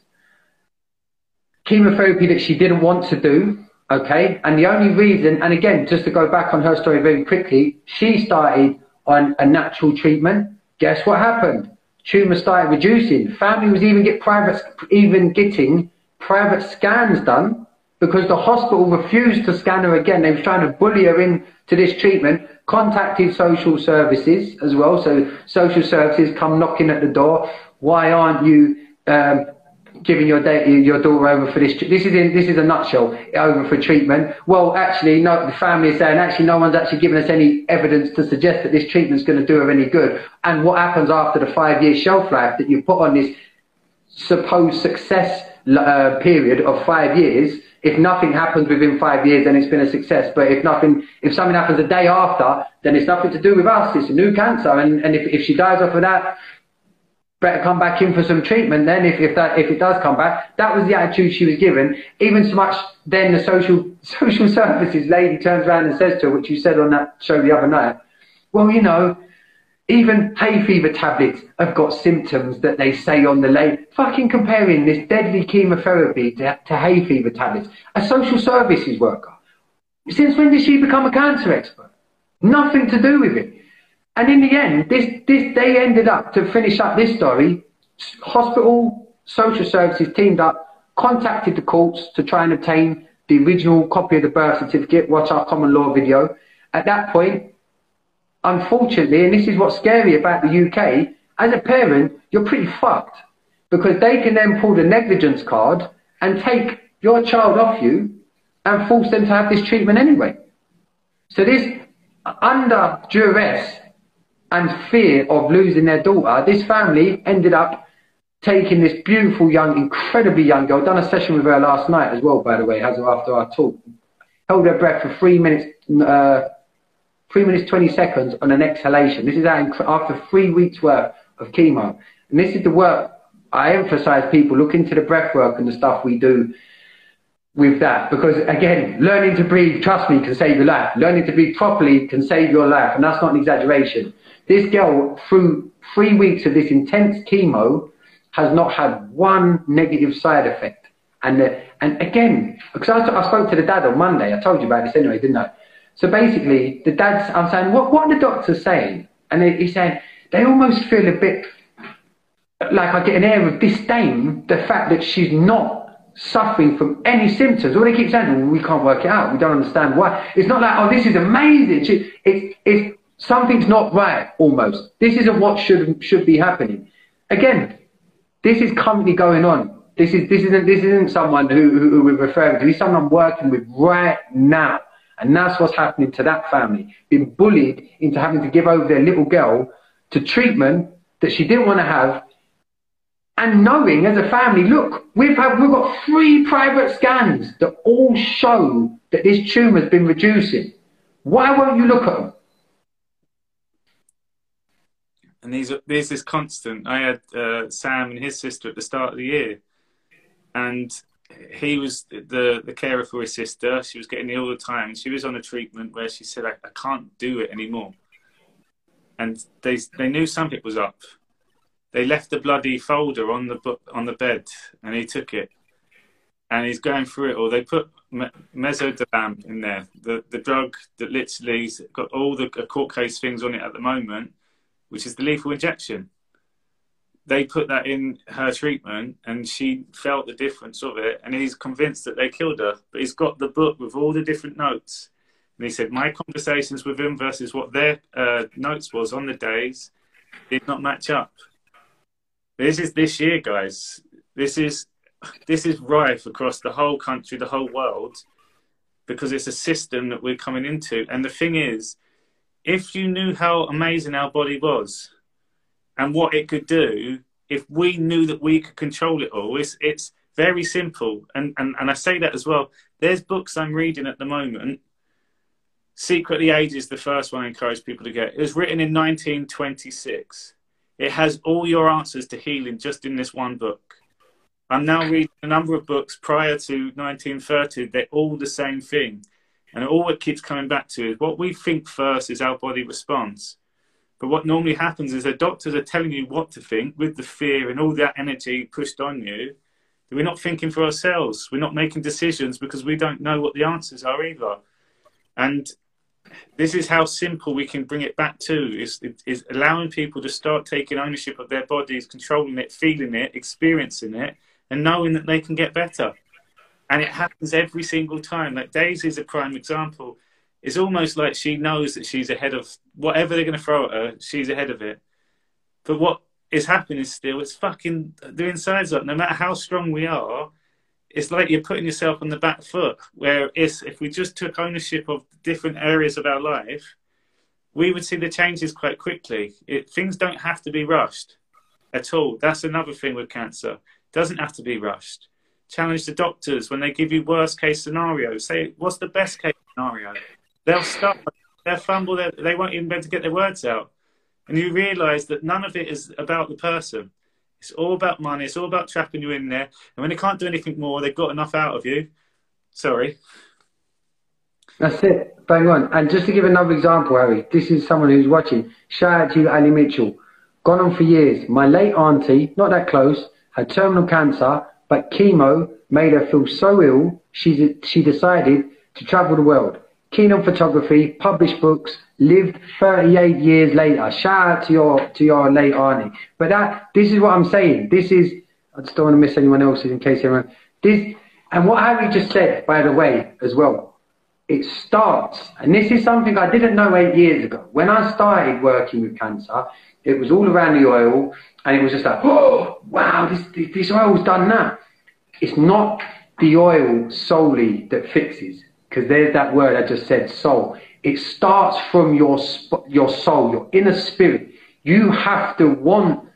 Chemotherapy that she didn't want to do, okay? And the only reason, and again, just to go back on her story very quickly, she started on a natural treatment. Guess what happened? Tumor started reducing. Family was even get private, even getting private scans done because the hospital refused to scan her again. They were trying to bully her into this treatment, contacted social services as well. So social services come knocking at the door. Why aren't you um, giving your da- your daughter over for this. This is in, this is a nutshell over for treatment. Well, actually, no. The family is saying actually no one's actually given us any evidence to suggest that this treatment's going to do her any good. And what happens after the five year shelf life that you put on this supposed success uh, period of five years? If nothing happens within five years, then it's been a success. But if nothing, if something happens a day after, then it's nothing to do with us. It's a new cancer, and, and if, if she dies off of that, better come back in for some treatment then if, if that if it does come back. That was the attitude she was given. Even so much then the social social services lady turns around and says to her, which you said on that show the other night, well, you know, even hay fever tablets have got symptoms that they say on the label. Fucking comparing this deadly chemotherapy to, to hay fever tablets. A social services worker. Since when did she become a cancer expert? Nothing to do with it. And in the end, this, this, they ended up to finish up this story. Hospital social services teamed up, contacted the courts to try and obtain the original copy of the birth certificate, watch our common law video. At that point, unfortunately, and this is what's scary about the UK, as a parent, you're pretty fucked because they can then pull the negligence card and take your child off you and force them to have this treatment anyway. So this, under duress, and fear of losing their daughter, this family ended up taking this beautiful young, incredibly young girl. Done a session with her last night as well, by the way, as after our talk. Held her breath for three minutes, uh, three minutes twenty seconds on an exhalation. This is after three weeks worth of chemo, and this is the work I emphasise. People look into the breath work and the stuff we do with that because again learning to breathe trust me can save your life learning to breathe properly can save your life and that's not an exaggeration this girl, through three weeks of this intense chemo, has not had one negative side effect. And uh, and again, because I, I, spoke to the dad on Monday, I told you about this anyway, didn't I? So basically, the dad's, I'm saying, what, what are the doctors saying? And he said, they almost feel a bit like I get an air of disdain, the fact that she's not suffering from any symptoms. All they keep saying, well, we can't work it out. We don't understand why. It's not like, oh, this is amazing. She, it's, it's something's not right almost. This isn't what should should be happening. Again, this is currently going on. This is this isn't this isn't someone who, who, who we're referring to. This is someone I'm working with right now. And that's what's happening to that family. Being bullied into having to give over their little girl to treatment that she didn't want to have. And knowing as a family, look, we've had, we've got three private scans that all show that this tumour's been reducing. Why won't you look at them? and these there's this constant. I had uh, Sam and his sister at the start of the year, and he was the the carer for his sister. She was getting ill all the time. She was on a treatment where she said, "I, I can't do it anymore," and they they knew something was up. They left the bloody folder on the on the bed, and he took it, and he's going through it all. They put midazolam in there, the the drug that literally's got all the court case things on it at the moment which is the lethal injection. They put that in her treatment and she felt the difference of it. And he's convinced that they killed her. But he's got the book with all the different notes. And he said, My conversations with him versus what their uh, notes was on the days did not match up. This is this year, guys. This is this is rife across the whole country, the whole world, because it's a system that we're coming into. And the thing is, if you knew how amazing our body was and what it could do, if we knew that we could control it all, it's, it's very simple. And, and, and I say that as well. There's books I'm reading at the moment. Secret the Age is the first one I encourage people to get. It was written in 1926. It has all your answers to healing just in this one book. I'm now reading a number of books prior to 1930. They're all the same thing. And all it keeps coming back to is what we think first is our body response. But what normally happens is the doctors are telling you what to think with the fear and all that energy pushed on you. We're not thinking for ourselves. We're not making decisions because we don't know what the answers are either. And this is how simple we can bring it back to is, is allowing people to start taking ownership of their bodies, controlling it, feeling it, experiencing it, and knowing that they can get better and it happens every single time. Like Daisy is a prime example. It's almost like she knows that she's ahead of whatever they're going to throw at her. She's ahead of it. But what is happening still. It's fucking the insides up. No matter how strong we are, it's like you're putting yourself on the back foot. Where if we just took ownership of different areas of our life, we would see the changes quite quickly. It, things don't have to be rushed at all. That's another thing with cancer. It doesn't have to be rushed. Challenge the doctors when they give you worst case scenarios. Say, what's the best case scenario? They'll stop, they'll fumble, they won't even be able to get their words out. And you realise that none of it is about the person. It's all about money. It's all about trapping you in there. And when they can't do anything more, they've got enough out of you. Sorry. That's it. Bang on. And just to give another example, Harry, this is someone who's watching. Shout out to you, Mitchell. Gone on for years. My late auntie, not that close, had terminal cancer, but chemo made her feel so ill, she, she decided to travel the world. Keen on photography, published books, lived 38 years later. Shout out to your, to your late auntie. But that, this is what I'm saying. This is, I just don't want to miss anyone else's in case anyone, this, and what Harry just said, by the way, as well, it starts, and this is something I didn't know eight years ago. When I started working with cancer, it was all around the oil, and it was just like, oh, wow, this, this oil's done now. It's not the oil solely that fixes, because there's that word I just said, soul. It starts from your, your soul, your inner spirit. You have to want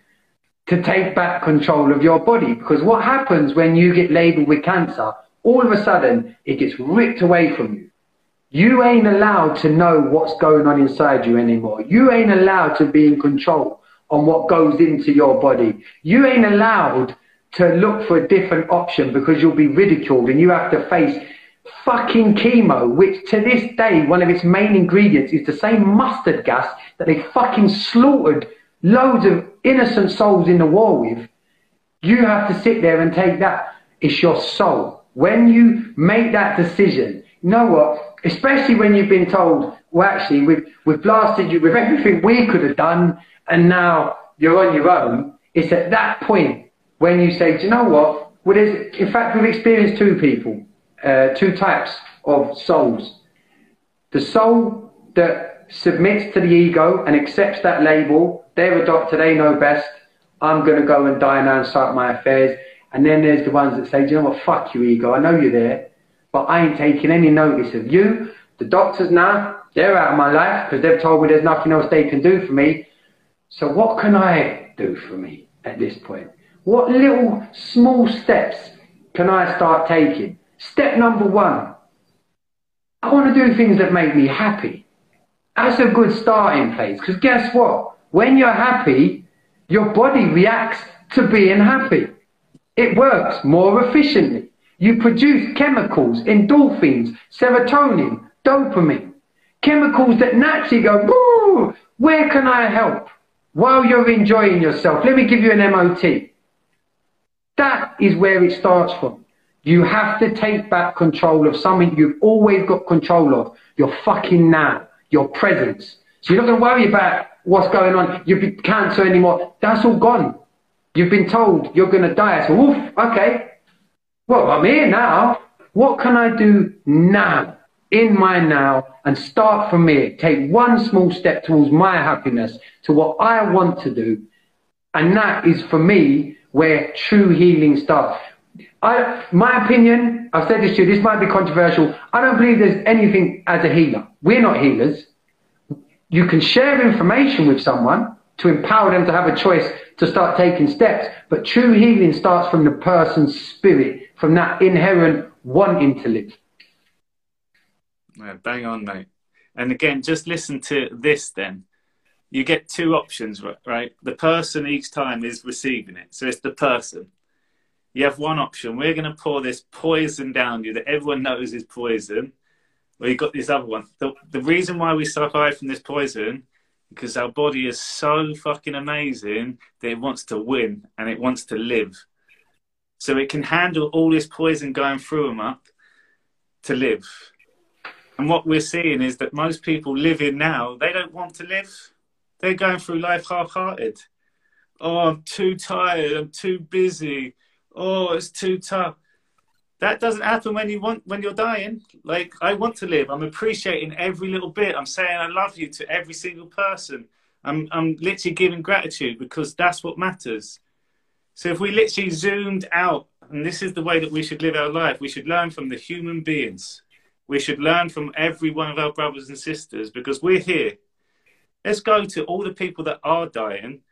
to take back control of your body, because what happens when you get labeled with cancer, all of a sudden, it gets ripped away from you. You ain't allowed to know what's going on inside you anymore. You ain't allowed to be in control on what goes into your body. You ain't allowed to look for a different option because you'll be ridiculed and you have to face fucking chemo, which to this day, one of its main ingredients is the same mustard gas that they fucking slaughtered loads of innocent souls in the war with. You have to sit there and take that. It's your soul. When you make that decision, you know what? especially when you've been told, well, actually, we've, we've blasted you with everything we could have done, and now you're on your own. It's at that point when you say, do you know what? Well, in fact, we've experienced two people, uh, two types of souls. The soul that submits to the ego and accepts that label, they're a doctor, they know best. I'm going to go and die now and start my affairs. And then there's the ones that say, do you know what? Fuck you, ego. I know you're there but I ain't taking any notice of you. The doctors now, they're out of my life because they've told me there's nothing else they can do for me. So what can I do for me at this point? What little small steps can I start taking? Step number one, I want to do things that make me happy. That's a good starting place because guess what? When you're happy, your body reacts to being happy. It works more efficiently. You produce chemicals, endorphins, serotonin, dopamine, chemicals that naturally go, Woo, where can I help? While you're enjoying yourself, let me give you an MOT. That is where it starts from. You have to take back control of something you've always got control of. Your fucking now, your presence. So you're not going to worry about what's going on. You've been cancer anymore. That's all gone. You've been told you're going to die. So, oof, okay, well, I'm here now. What can I do now, in my now, and start from here? Take one small step towards my happiness, to what I want to do. And that is for me where true healing starts. I, my opinion, I've said this to you, this might be controversial. I don't believe there's anything as a healer. We're not healers. You can share information with someone to empower them to have a choice to start taking steps. But true healing starts from the person's spirit from that inherent wanting to live. Yeah, bang on, mate. And again, just listen to this then. You get two options, right? The person each time is receiving it. So it's the person. You have one option. We're going to pour this poison down you that everyone knows is poison. Well, you've got this other one. The, the reason why we survive from this poison because our body is so fucking amazing that it wants to win and it wants to live. So it can handle all this poison going through them up to live. And what we're seeing is that most people living now, they don't want to live. They're going through life half hearted. Oh, I'm too tired. I'm too busy. Oh, it's too tough. That doesn't happen when you want when you're dying. Like I want to live. I'm appreciating every little bit. I'm saying I love you to every single person. I'm, I'm literally giving gratitude because that's what matters. So if we literally zoomed out, and this is the way that we should live our life, we should learn from the human beings. We should learn from every one of our brothers and sisters because we're here. Let's go to all the people that are dying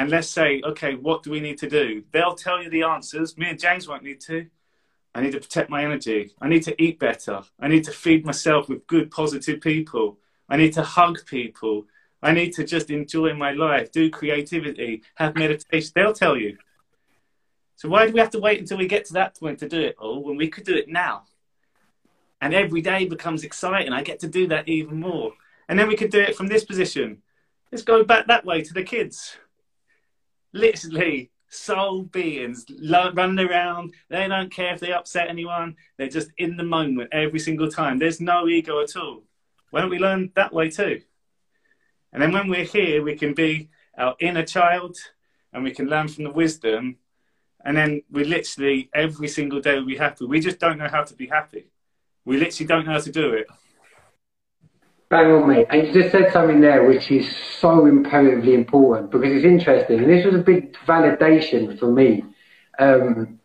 and let's say, okay, what do we need to do? They'll tell you the answers. Me and James won't need to. I need to protect my energy. I need to eat better. I need to feed myself with good, positive people. I need to hug people. I need to just enjoy my life, do creativity, have meditation. They'll tell you. So why do we have to wait until we get to that point to do it all when we could do it now? And every day becomes exciting. I get to do that even more. And then we could do it from this position. Let's go back that way to the kids. Literally, soul beings running around. They don't care if they upset anyone. They're just in the moment every single time. There's no ego at all. Why don't we learn that way too? And then when we're here, we can be our inner child and we can learn from the wisdom. And then we literally, every single day, we'll be happy. We just don't know how to be happy. We literally don't know how to do it. Bang on, mate. And you just said something there which is so imperatively important because it's interesting. And this was a big validation for me. Um,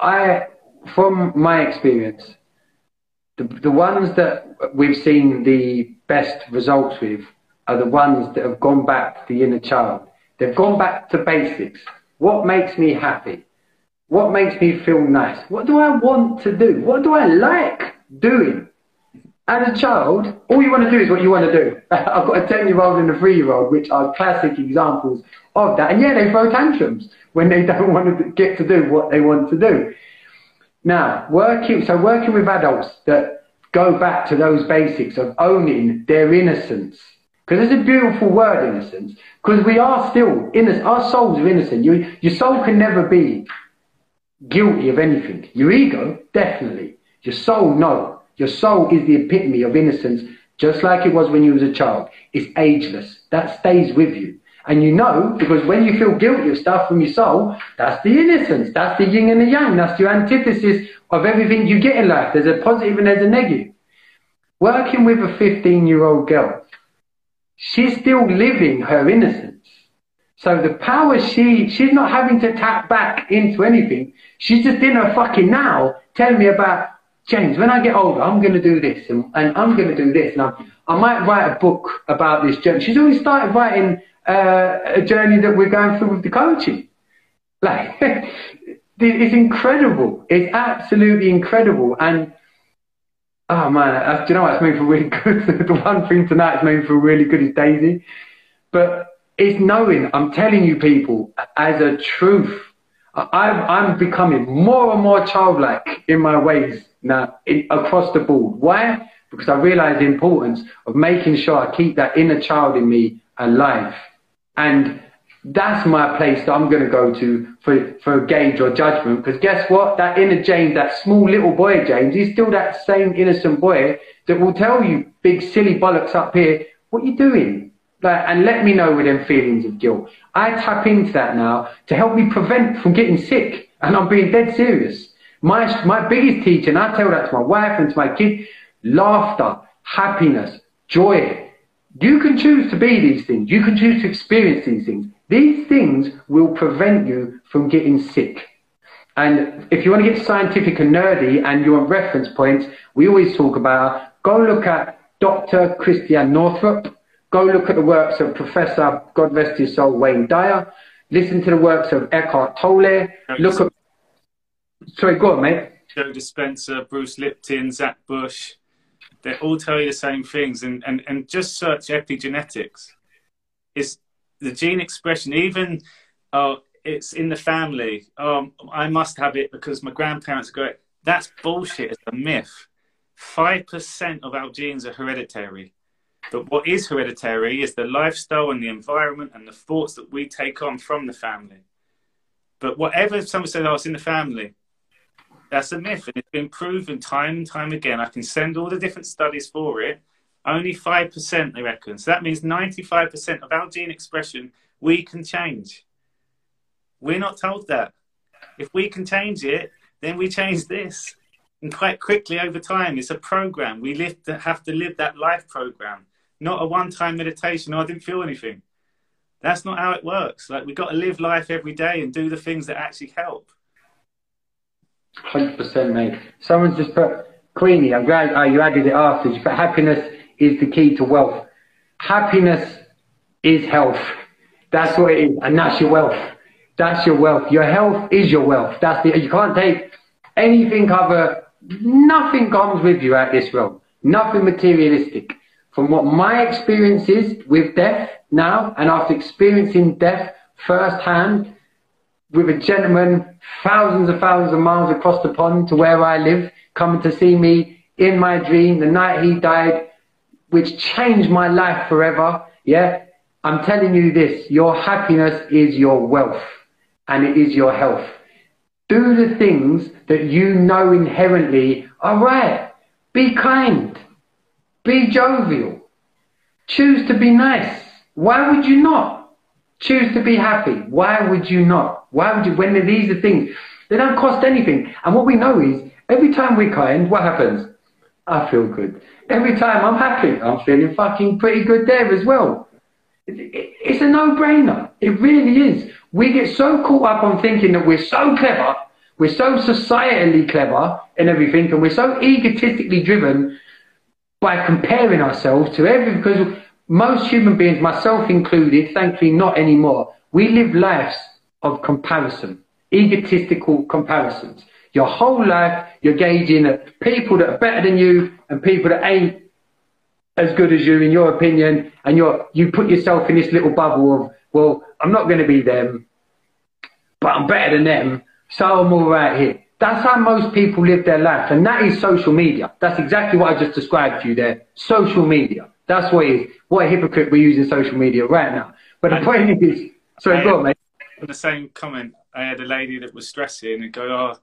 I, from my experience, the, the ones that we've seen the best results with are the ones that have gone back to the inner child. They've gone back to basics. What makes me happy? What makes me feel nice? What do I want to do? What do I like doing? As a child, all you want to do is what you want to do. I've got a 10 year old and a 3 year old, which are classic examples of that. And yeah, they throw tantrums when they don't want to get to do what they want to do. Now, working, so working with adults that go back to those basics of owning their innocence. Because it's a beautiful word, innocence. Because we are still innocent. Our souls are innocent. You, your soul can never be guilty of anything. Your ego, definitely. Your soul, no. Your soul is the epitome of innocence, just like it was when you was a child. It's ageless. That stays with you. And you know, because when you feel guilty of stuff from your soul, that's the innocence. That's the yin and the yang. That's your antithesis of everything you get in life. There's a positive and there's a negative. Working with a 15 year old girl, she's still living her innocence. So the power she, she's not having to tap back into anything. She's just in her fucking now telling me about James, when I get older, I'm going to do this and, and I'm going to do this. And I, I might write a book about this journey. She's already started writing uh, a journey that we're going through with the coaching. Like, it's incredible. It's absolutely incredible. And, oh man, I, do you know what's made for really good? the one thing tonight that's made for really good is Daisy. But it's knowing, I'm telling you people, as a truth, i am becoming more and more childlike in my ways now in, across the board. Why? Because I realize the importance of making sure I keep that inner child in me alive. And that's my place that I'm going to go to for, for a gauge or judgment. Because guess what? That inner James, that small little boy James, he's still that same innocent boy that will tell you, big silly bollocks up here, what you doing? Like, and let me know with them feelings of guilt. I tap into that now to help me prevent from getting sick. And I'm being dead serious. My, my biggest teacher, and I tell that to my wife and to my kids, laughter, happiness, joy. You can choose to be these things. You can choose to experience these things. These things will prevent you from getting sick. And if you want to get scientific and nerdy and you want reference points, we always talk about go look at Dr. Christiane Northrup, go look at the works of Professor, God rest his soul, Wayne Dyer, listen to the works of Eckhart Tolle, look at Sorry, go on, mate. Joe Dispenza, Bruce Lipton, Zach Bush, they all tell you the same things. And, and, and just search epigenetics. It's the gene expression, even oh, it's in the family. Um, I must have it because my grandparents got it. That's bullshit. It's a myth. 5% of our genes are hereditary. But what is hereditary is the lifestyle and the environment and the thoughts that we take on from the family. But whatever someone says, oh, it's in the family, that's a myth, and it's been proven time and time again. I can send all the different studies for it. Only 5%, they reckon. So that means 95% of our gene expression we can change. We're not told that. If we can change it, then we change this. And quite quickly over time, it's a program. We live to, have to live that life program. not a one-time meditation. Oh, I didn't feel anything. That's not how it works. Like we've got to live life every day and do the things that actually help. Hundred percent, mate. Someone's just put Queenie. I'm glad oh, you added it afterwards. But happiness is the key to wealth. Happiness is health. That's what it is, and that's your wealth. That's your wealth. Your health is your wealth. That's the. You can't take anything other. Nothing comes with you out this realm. Nothing materialistic. From what my experience is with death now, and after experiencing death firsthand, with a gentleman thousands and thousands of miles across the pond to where I live, coming to see me in my dream the night he died, which changed my life forever. Yeah, I'm telling you this your happiness is your wealth and it is your health. Do the things that you know inherently are right. Be kind. Be jovial. Choose to be nice. Why would you not? Choose to be happy. Why would you not? Why would you, when these are things, they don't cost anything. And what we know is, every time we're kind, what happens? I feel good. Every time I'm happy, I'm feeling fucking pretty good there as well. It's a no-brainer. It really is. We get so caught up on thinking that we're so clever, we're so societally clever and everything, and we're so egotistically driven by comparing ourselves to every, because most human beings, myself included, thankfully not anymore, we live lives of comparison, egotistical comparisons. Your whole life, you're gauging at people that are better than you and people that ain't as good as you in your opinion, and you're you put yourself in this little bubble of, well, I'm not going to be them, but I'm better than them, so I'm all right here. That's how most people live their life, and that is social media. That's exactly what I just described to you there. Social media. That's what. What a hypocrite we're using social media right now. But the point is, sorry, go on, mate. The same comment. I had a lady that was stressing and go,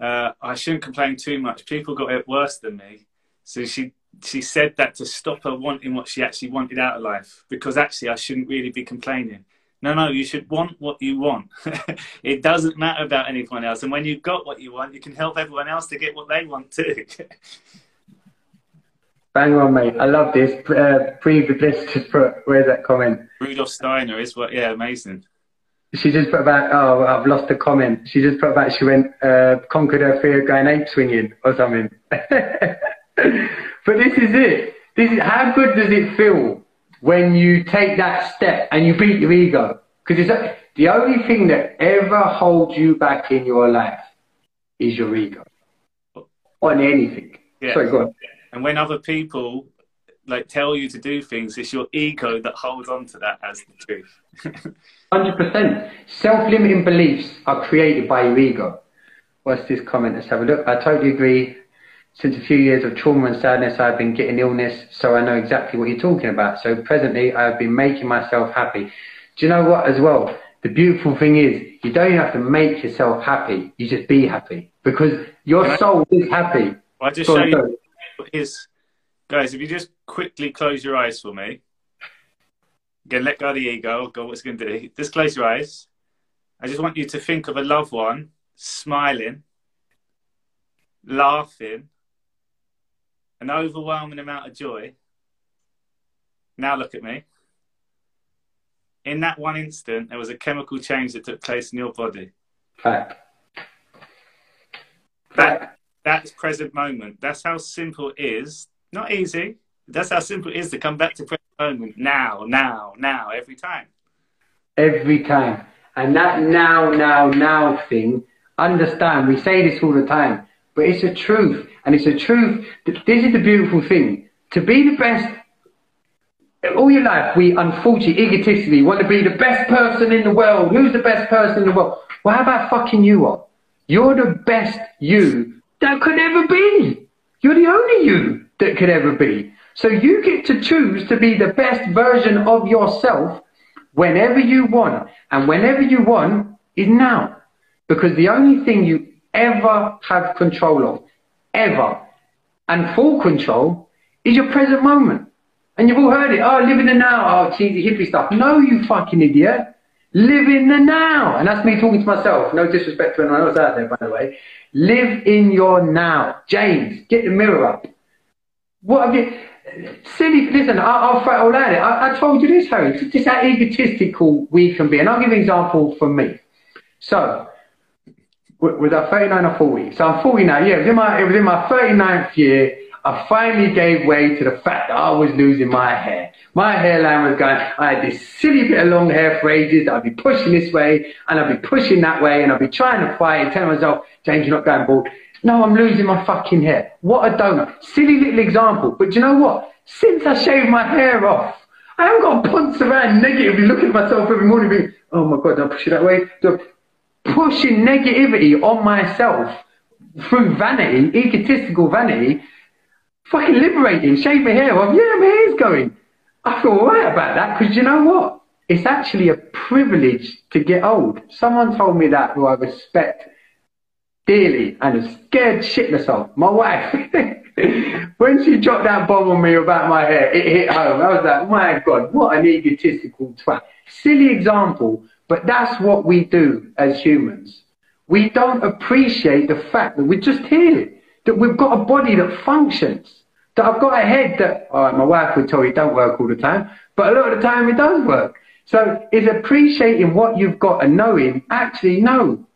"Oh, uh, I shouldn't complain too much. People got it worse than me." So she she said that to stop her wanting what she actually wanted out of life because actually I shouldn't really be complaining. No, no, you should want what you want. it doesn't matter about anyone else. And when you've got what you want, you can help everyone else to get what they want too. Bang on, mate. I love this. Uh, pre just where's that comment? Rudolf Steiner is what, yeah, amazing. She just put about, oh, I've lost the comment. She just put about, she went, uh, conquered her fear of going ape swinging or something. But this is it. This is how good does it feel when you take that step and you beat your ego? Because it's the only thing that ever holds you back in your life is your ego on anything. Yeah. Sorry, go on. And when other people like tell you to do things, it's your ego that holds on to that as the truth. Hundred percent. Self-limiting beliefs are created by your ego. What's this comment? Let's have a look. I totally agree. Since a few years of trauma and sadness, I've been getting illness, so I know exactly what you're talking about. So presently, I've been making myself happy. Do you know what, as well? The beautiful thing is, you don't even have to make yourself happy. You just be happy because your soul is happy. I'll just show you is, guys, if you just quickly close your eyes for me. Again, let go of the ego. Go, what's going to do? Just close your eyes. I just want you to think of a loved one smiling, laughing, an overwhelming amount of joy. Now look at me. In that one instant, there was a chemical change that took place in your body. Fact. That, that's present moment. That's how simple it is. Not easy. That's how simple it is to come back to present moment now, now, now, every time. Every time. And that now, now, now thing, understand, we say this all the time, but it's a truth. And it's a truth. This is the beautiful thing. To be the best, all your life, we unfortunately, egotistically, want to be the best person in the world. Who's the best person in the world? Well, how about fucking you are? You're the best you that could ever be. You're the only you that could ever be. So you get to choose to be the best version of yourself whenever you want. And whenever you want is now. Because the only thing you ever have control of ever, and full control is your present moment. And you've all heard it. Oh, live in the now. Oh, cheesy hippie stuff. No, you fucking idiot. Live in the now. And that's me talking to myself. No disrespect to anyone else out there, by the way. Live in your now. James, get the mirror up. What have you, silly. Listen, I, will throw it all at it. I, I, told you this, Harry. Just how egotistical we can be, and I'll give an example from me. So, with our 39 or 40. So I'm 40 now. Yeah, it was in my it was in my 39th year. I finally gave way to the fact that I was losing my hair. My hairline was going, I had this silly bit of long hair for ages that I'd be pushing this way and I'd be pushing that way and I'd be trying to fight and telling myself, James, you're not going bald. No, I'm losing my fucking hair. What a donut. Silly little example. But you know what? Since I shaved my hair off, I haven't got punch around negatively looking at myself every morning being, oh my God, don't push it that way. Pushing negativity on myself through vanity, egotistical vanity, fucking liberating, shave my hair off. Yeah, my hair's going. I feel alright about that because you know what? It's actually a privilege to get old. Someone told me that who I respect dearly and is scared shitless of. My wife. when she dropped that bomb on me about my hair, it hit home. I was like, my God, what an egotistical twat. Silly example, but that's what we do as humans. We don't appreciate the fact that we're just here, that we've got a body that functions. So I've got a head that, all right, my wife would tell you don't work all the time, but a lot of the time it does work. So is appreciating what you've got and knowing, actually, no,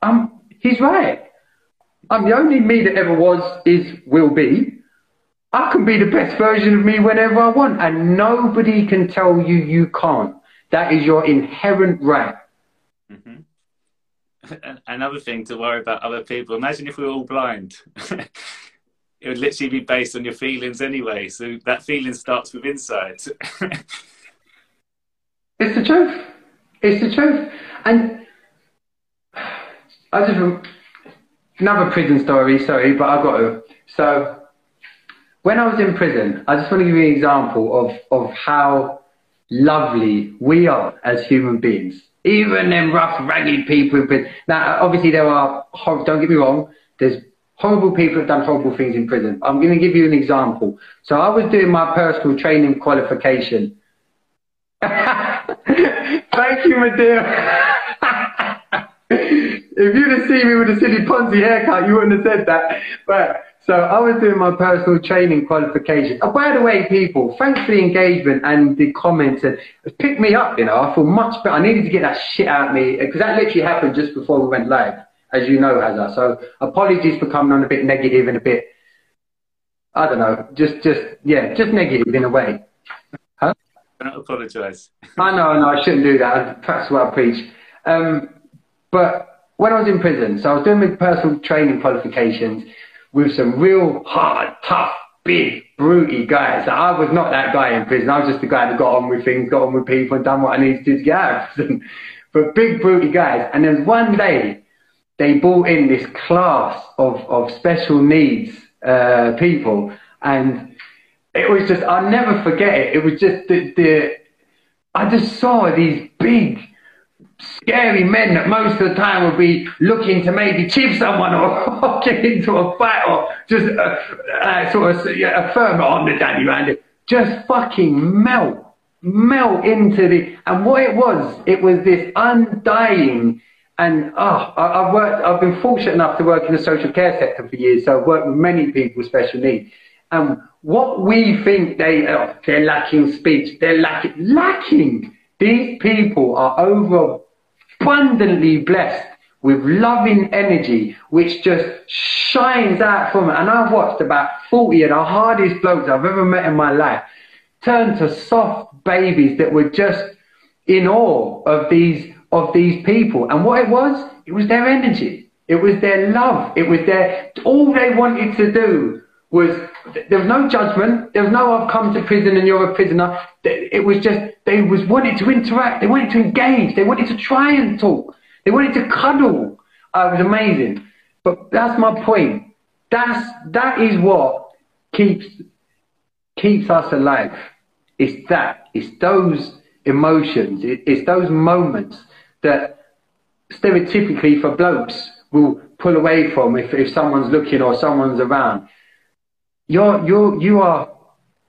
um, he's right. I'm the only me that ever was, is, will be. I can be the best version of me whenever I want, and nobody can tell you you can't. That is your inherent right. Mm-hmm. Another thing to worry about other people. Imagine if we were all blind. it would literally be based on your feelings anyway. So that feeling starts with inside. it's the truth. It's the truth. And I just another prison story. Sorry, but I've got to. So when I was in prison, I just want to give you an example of of how lovely we are as human beings. Even them rough, ragged people. But now, obviously, there are. Don't get me wrong. There's horrible people have done horrible things in prison. I'm going to give you an example. So I was doing my personal training qualification. Thank you, my dear. if you'd have seen me with a silly Ponzi haircut, you wouldn't have said that. But so I was doing my personal training qualification. Oh, by the way, people, thanks for the engagement and the comments and picked me up. You know, I feel much better. I needed to get that shit out of me because that literally happened just before we went live as you know, Hazza. So apologies for coming on a bit negative and a bit, I don't know, just, just, yeah, just negative in a way. Huh? Don't apologise. I know, no, I shouldn't do that. That's what I preach. Um, but when I was in prison, so I was doing my personal training qualifications with some real hard, tough, big, brutey guys. So I was not that guy in prison. I was just the guy that got on with things, got on with people, and done what I needed to do to get out of prison. But big, brutey guys. And there's one day they brought in this class of, of special needs uh, people, and it was just I'll never forget it. It was just the, the I just saw these big, scary men that most of the time would be looking to maybe chief someone or, get into a fight or just uh, uh, sort of yeah, affirm on the daddy round. Just fucking melt, melt into the and what it was, it was this undying and oh, I, have worked. I've been fortunate enough to work in the social care sector for years, so I've worked with many people with special needs. And what we think they oh, they're lacking speech, they're lacking lacking. These people are over abundantly blessed with loving energy, which just shines out from it. And I've watched about 40 of the hardest blokes I've ever met in my life turn to soft babies that were just in awe of these of these people. And what it was, it was their energy. It was their love. It was their, all they wanted to do was, there was no judgment. There was no, I've come to prison and you're a prisoner. It was just, they was wanted to interact. They wanted to engage. They wanted to try and talk. They wanted to cuddle. Uh, it was amazing. But that's my point. That's, that is what keeps, keeps us alive. It's that. It's those emotions. It's those moments that stereotypically for blokes will pull away from if, if someone's looking or someone's around. You're, you're, you are,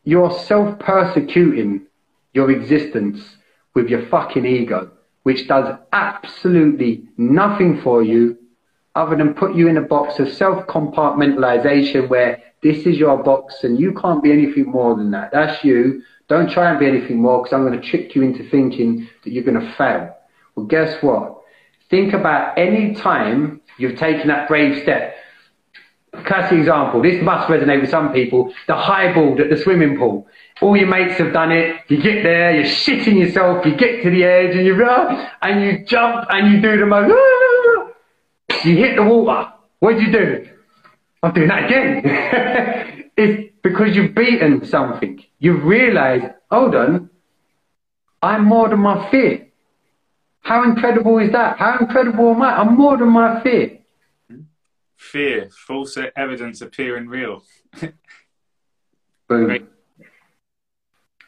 you're self-persecuting your existence with your fucking ego, which does absolutely nothing for you other than put you in a box of self-compartmentalization where This is your box, and you can't be anything more than that. That's you. Don't try and be anything more because I'm going to trick you into thinking that you're going to fail. Well, guess what? Think about any time you've taken that brave step. Classic example. This must resonate with some people. The highball at the swimming pool. All your mates have done it. You get there, you're shitting yourself. You get to the edge and you run and you jump and you do the most. You hit the water. What do you do? I'm doing that again. it's because you've beaten something. You've realised, hold on, I'm more than my fear. How incredible is that? How incredible am I? I'm more than my fear. Fear, false evidence appearing real. Boom. Great.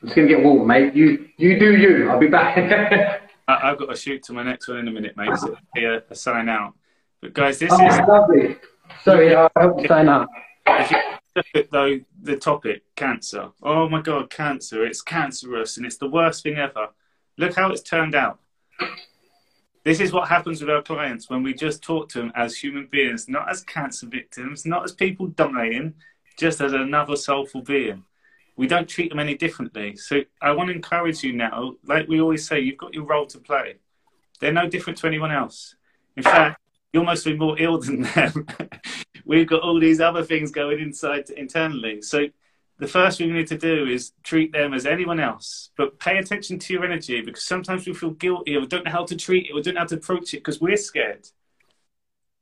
I'm just gonna get warm, mate. You you do you. I'll be back. I, have got to shoot to my next one in a minute, mate. So a, a sign out. But guys, this oh, is lovely. Sorry, I hope to sign up. If you look at though the topic, cancer. Oh my God, cancer! It's cancerous and it's the worst thing ever. Look how it's turned out. This is what happens with our clients when we just talk to them as human beings, not as cancer victims, not as people dying, just as another soulful being. We don't treat them any differently. So I want to encourage you now, like we always say, you've got your role to play. They're no different to anyone else. In fact, you're mostly more ill than them. We've got all these other things going inside internally. So the first thing we need to do is treat them as anyone else, but pay attention to your energy because sometimes we feel guilty or we don't know how to treat it, we don't know how to approach it because we're scared.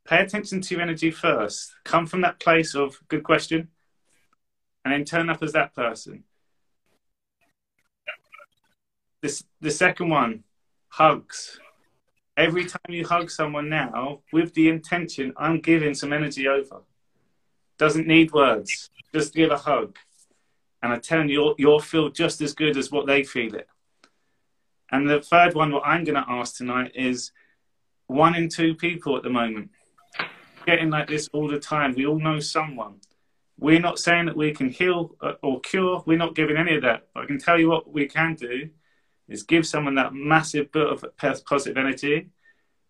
Pay attention to your energy first. Come from that place of good question and then turn up as that person. This, the second one, hugs. Every time you hug someone now, with the intention, I'm giving some energy over. Doesn't need words. Just give a hug. And I tell you, you'll, you'll feel just as good as what they feel it. And the third one, what I'm going to ask tonight is one in two people at the moment getting like this all the time. We all know someone. We're not saying that we can heal uh, or cure. We're not giving any of that. But I can tell you what we can do is give someone that massive bit of positive energy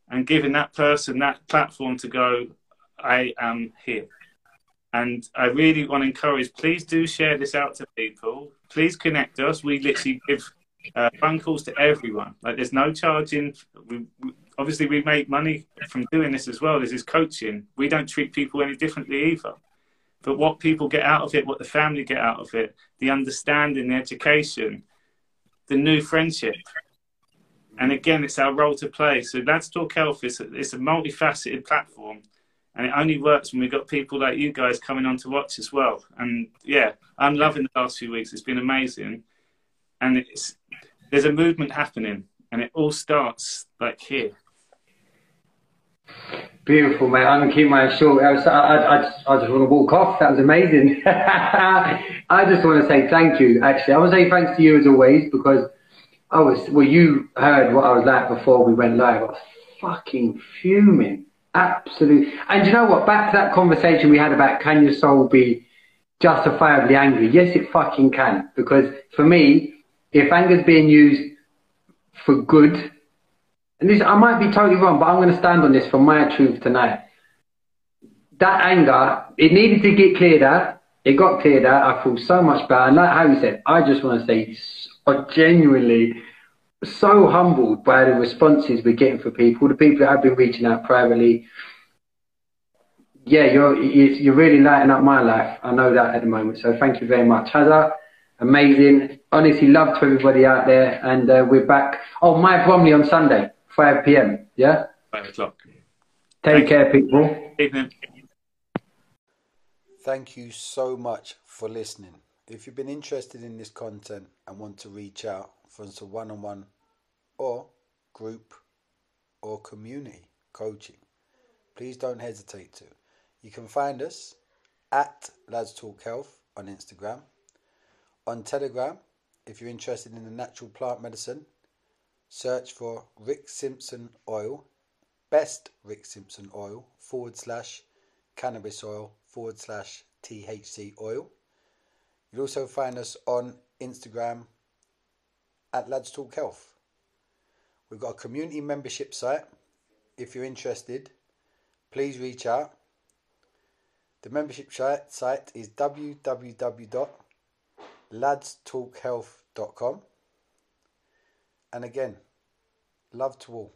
and giving that person that platform to go, I am here. And I really want to encourage, please do share this out to people. Please connect us. We literally give uh, phone calls to everyone. Like there's no charging. We, we, obviously, we make money from doing this as well. This is coaching. We don't treat people any differently either. But what people get out of it, what the family get out of it, the understanding, the education, the new friendship. And again, it's our role to play. So Lads Talk Health is a, it's a multifaceted platform and it only works when we've got people like you guys coming on to watch as well. And yeah, I'm loving the last few weeks. It's been amazing, and it's there's a movement happening, and it all starts like here. Beautiful, mate. I'm gonna keep mine short. I, was, I, I, I, just, I just want to walk off. That was amazing. I just want to say thank you. Actually, I want to say thanks to you as always because I was. Well, you heard what I was like before we went live. I was fucking fuming Absolutely. And you know what? Back to that conversation we had about can your soul be justifiably angry? Yes, it fucking can. Because for me, if anger's being used for good, and this I might be totally wrong, but I'm going to stand on this for my truth tonight. That anger, it needed to get cleared out. It got cleared out. I feel so much better. And like how you said, I just want to say, I genuinely so humbled by the responses we're getting for people, the people that have been reaching out privately. Yeah, you're you're really lighting up my life. I know that at the moment. So thank you very much, Hazza. Amazing. Honestly, love to everybody out there, and uh, we're back. Oh, my Bromley on Sunday, 5 p.m. Yeah. Five o'clock. Take thank care, people. Evening. Thank you so much for listening. If you've been interested in this content and want to reach out, for instance, one on one or group or community coaching, please don't hesitate to. You can find us at Lads Talk Health on Instagram, on Telegram. If you're interested in the natural plant medicine, search for Rick Simpson Oil, best Rick Simpson Oil forward slash cannabis oil forward slash THC oil. You'll also find us on Instagram at Lads Talk Health. We've got a community membership site. If you're interested, please reach out. The membership site is www.ladstalkhealth.com. And again, love to all.